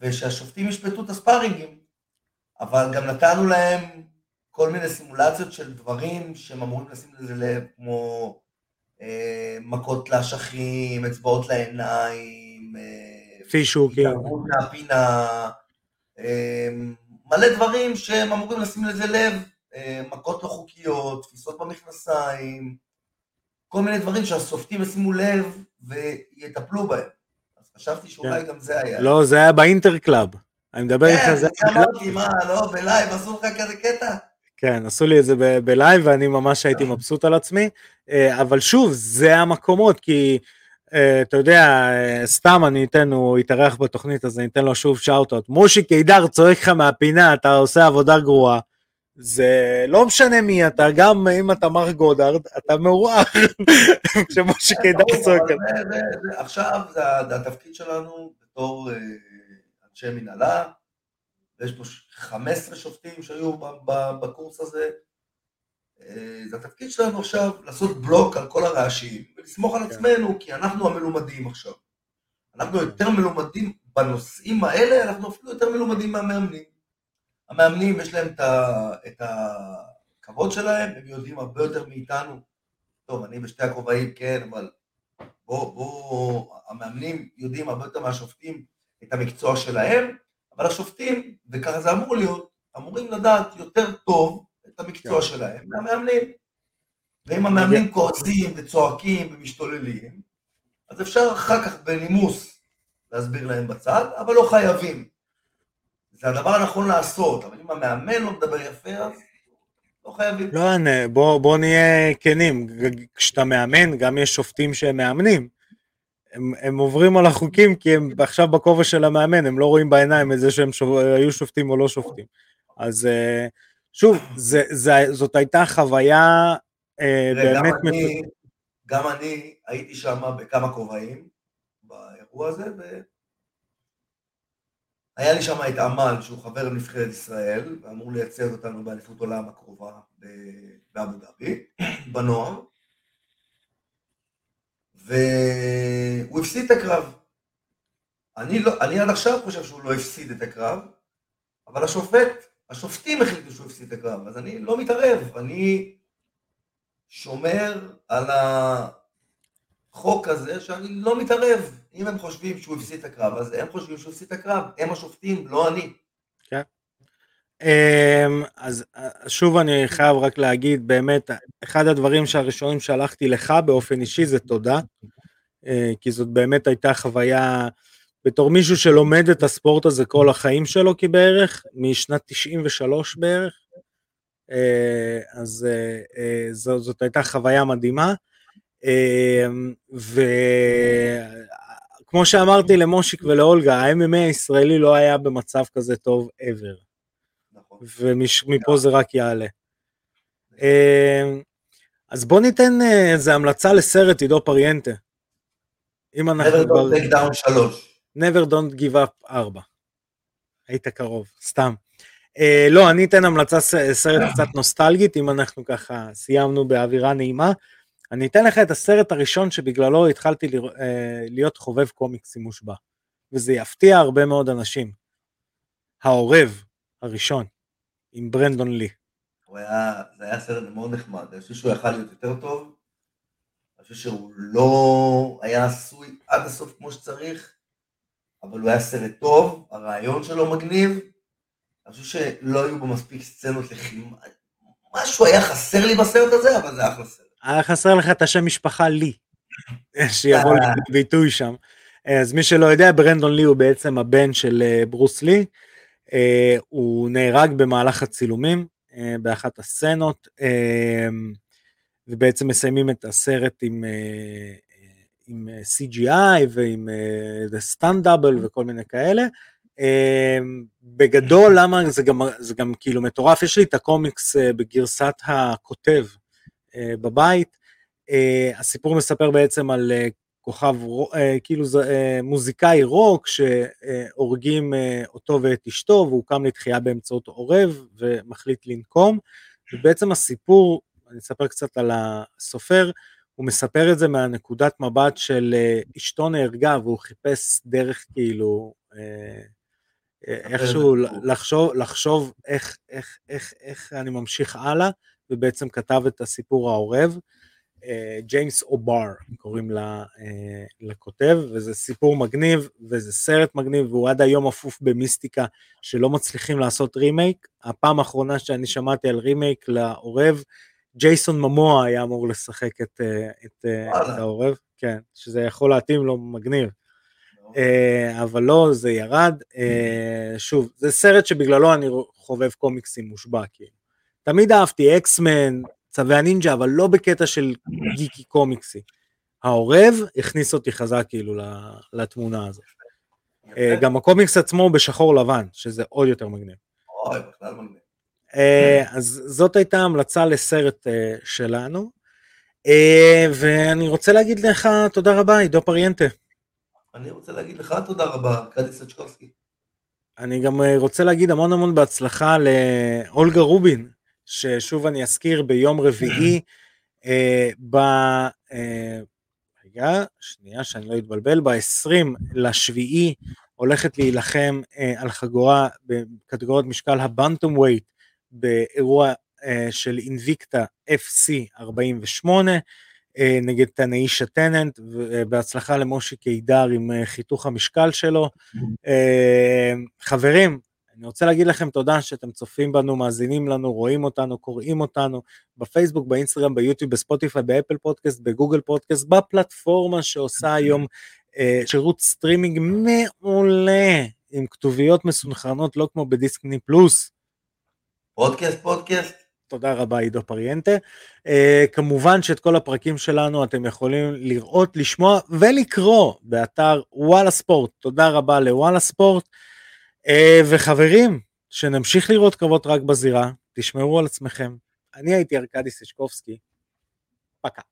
ושהשופטים ישפטו את הספארינגים, אבל גם נתנו להם כל מיני סימולציות של דברים שהם אמורים לשים לזה לב, כמו אה, מכות לאשכים, אצבעות לעיניים, אה, פישוקים, התערבות מהפינה, אה, מלא דברים שהם אמורים לשים לזה לב, מכות לא חוקיות, תפיסות במכנסיים, כל מיני דברים שהשופטים ישימו לב ויטפלו בהם. אז חשבתי שאולי גם זה היה. לא, זה היה ב interclub, אני מדבר איתך, כן, זה זה אמרתי, מה, לא, ב live עשו לך כזה קטע? כן, עשו לי את זה ב- ב live ואני ממש הייתי מבסוט על עצמי, אה, אבל שוב, זה המקומות, כי אה, אתה יודע, אה, סתם אני אתן, הוא יתארח בתוכנית, אז אני אתן לו שוב shout-out. מושי קידר צועק לך מהפינה, אתה עושה עבודה גרועה. זה לא משנה מי אתה, גם אם אתה מר גודארד, אתה מעורר כשמושי קידר צועק. זה- עכשיו התפקיד שלנו בתור אה, אנשי מנהלה, ויש פה ש- 15 שופטים שהיו בקורס הזה. אה, זה התפקיד שלנו עכשיו לעשות בלוק על כל הרעשים ולסמוך על כן. עצמנו, כי אנחנו המלומדים עכשיו. אנחנו יותר מלומדים בנושאים האלה, אנחנו אפילו יותר מלומדים מהמאמנים. המאמנים יש להם את הכבוד שלהם, הם יודעים הרבה יותר מאיתנו. טוב, אני בשתי הכובעים, כן, אבל בוא, בוא, המאמנים יודעים הרבה יותר מהשופטים את המקצוע שלהם, אבל השופטים, וככה זה אמור להיות, אמורים לדעת יותר טוב את המקצוע כן. שלהם מהמאמנים. ואם המאמנים כועסים וצועקים ומשתוללים, אז אפשר אחר כך בנימוס להסביר להם בצד, אבל לא חייבים. זה הדבר הנכון לעשות, אבל אם המאמן לא מדבר יפה, אז לא חייבים. לא, בוא, בוא נהיה כנים, כשאתה מאמן, גם יש שופטים שהם מאמנים. הם, הם עוברים על החוקים כי הם עכשיו בכובע של המאמן, הם לא רואים בעיניים את זה שהם שוב, היו שופטים או לא שופטים. אז אה, שוב, זה, זה, זאת הייתה חוויה אה, תראה, גם באמת... אני, גם אני הייתי שם בכמה כובעים באירוע הזה, והיה לי שם את עמל, שהוא חבר נבחרת ישראל, ואמור לייצר אותנו באליפות עולם הקרובה באבו דאבי, (clears throat) בנוער, והוא הפסיד את הקרב. אני, לא, אני עד עכשיו חושב שהוא לא הפסיד את הקרב, אבל השופט, השופטים החליטו שהוא הפסיד את הקרב, אז אני לא מתערב, אני שומר על החוק הזה שאני לא מתערב. אם הם חושבים שהוא הפסיד את הקרב, אז הם חושבים שהוא הפסיד את הקרב, הם השופטים, לא אני. אמ, אז אה, שוב אני חייב רק להגיד, באמת, אחד הדברים שהראשונים שלחתי לך באופן אישי זה תודה, אה, כי זאת באמת הייתה חוויה, בתור מישהו שלומד את הספורט הזה כל החיים שלו כבערך, משנת 93 בערך, אה, אז זאת, זאת הייתה חוויה מדהימה. אמ, וכמו שאמרתי למושיק ולאולגה, ה-MMA הישראלי לא היה במצב כזה טוב ever. נכון. ומפה זה רק יעלה. אמ, אז בוא ניתן אה, איזה המלצה לסרט עידו פריאנטה. אם אנחנו never don't take down שלוש. never don't give up 4. היית קרוב, סתם. Uh, לא, אני אתן המלצה סרט קצת נוסטלגית, אם אנחנו ככה סיימנו באווירה נעימה. אני אתן לך את הסרט הראשון שבגללו התחלתי לרא- uh, להיות חובב קומיקסים מושבע, וזה יפתיע הרבה מאוד אנשים. העורב הראשון, עם ברנדון לי. הוא היה, זה היה סרט מאוד נחמד, אני חושב שהוא יכל להיות יותר טוב, אני חושב שהוא לא היה עשוי עד הסוף כמו שצריך, אבל הוא היה סרט טוב, הרעיון שלו מגניב, אני חושב שלא היו בו מספיק סצנות לחימה, משהו היה חסר לי בסרט הזה, אבל זה אחלה סרט. היה חסר לך את השם משפחה לי, (laughs) שיבוא לידי ביטוי שם. אז מי שלא יודע, ברנדון לי הוא בעצם הבן של אה, ברוס לי. אה, הוא נהרג במהלך הצילומים אה, באחת הסצנות, אה, ובעצם מסיימים את הסרט עם, אה, עם אה, CGI ועם אה, The Stand Double וכל מיני כאלה. אה, בגדול, למה זה גם, זה גם כאילו מטורף, יש לי את הקומיקס אה, בגרסת הכותב אה, בבית. אה, הסיפור מספר בעצם על אה, כוכב, אה, כאילו זה אה, מוזיקאי רוק שהורגים אה, אותו ואת אשתו והוא קם לתחייה באמצעות עורב ומחליט לנקום. ובעצם הסיפור, אני אספר קצת על הסופר, הוא מספר את זה מהנקודת מבט של אה, אשתו נהרגה והוא חיפש דרך כאילו אה, אה, איכשהו לחשוב, לחשוב איך, איך, איך, איך אני ממשיך הלאה, ובעצם כתב את הסיפור העורב. אה, ג'יימס או'בר קוראים לה, אה, לכותב, וזה סיפור מגניב, וזה סרט מגניב, והוא עד היום אפוף במיסטיקה שלא מצליחים לעשות רימייק. הפעם האחרונה שאני שמעתי על רימייק לעורב, ג'ייסון ממוע היה אמור לשחק את, אה, את, אה, את. העורב, כן, שזה יכול להתאים לו מגניב. אה, אבל לא, זה ירד. אה, שוב, זה סרט שבגללו אני חובב קומיקסים מושבע, כאילו. תמיד אהבתי אקסמן, צווי הנינג'ה, אבל לא בקטע של גיקי קומיקסי. העורב הכניס אותי חזק כאילו לתמונה הזאת. אה, גם הקומיקס עצמו הוא בשחור לבן, שזה עוד יותר מגניב. אה, אז זאת הייתה המלצה לסרט אה, שלנו. ואני רוצה להגיד לך תודה רבה, עידו פריאנטה. אני רוצה להגיד לך תודה רבה, ארכדי סצ'קובסקי. אני גם רוצה להגיד המון המון בהצלחה לאולגה רובין, ששוב אני אזכיר ביום רביעי, אה, ב... אה, רגע, שנייה שאני לא אתבלבל, ב-20 לשביעי הולכת להילחם אה, על חגורה בקטגוריית משקל ה bantamweight באירוע אה, של Invicta FC 48 אה, נגד תנאישה טננט, ובהצלחה למושי קידר עם אה, חיתוך המשקל שלו. אה, חברים, אני רוצה להגיד לכם תודה שאתם צופים בנו, מאזינים לנו, רואים אותנו, קוראים אותנו, בפייסבוק, באינסטגרם, ביוטיוב, בספוטיפיי, באפל פודקאסט, בגוגל פודקאסט, בפלטפורמה שעושה היום אה, שירות סטרימינג מעולה, עם כתוביות מסונכרנות, לא כמו בדיסני פלוס. פודקאסט, פודקאסט. תודה רבה עידו פריאנטה. אה, כמובן שאת כל הפרקים שלנו אתם יכולים לראות, לשמוע ולקרוא באתר וואלה ספורט. תודה רבה לוואלה ספורט. אה, וחברים, שנמשיך לראות קרבות רק בזירה, תשמרו על עצמכם. אני הייתי ארקדי סשקובסקי. פקה.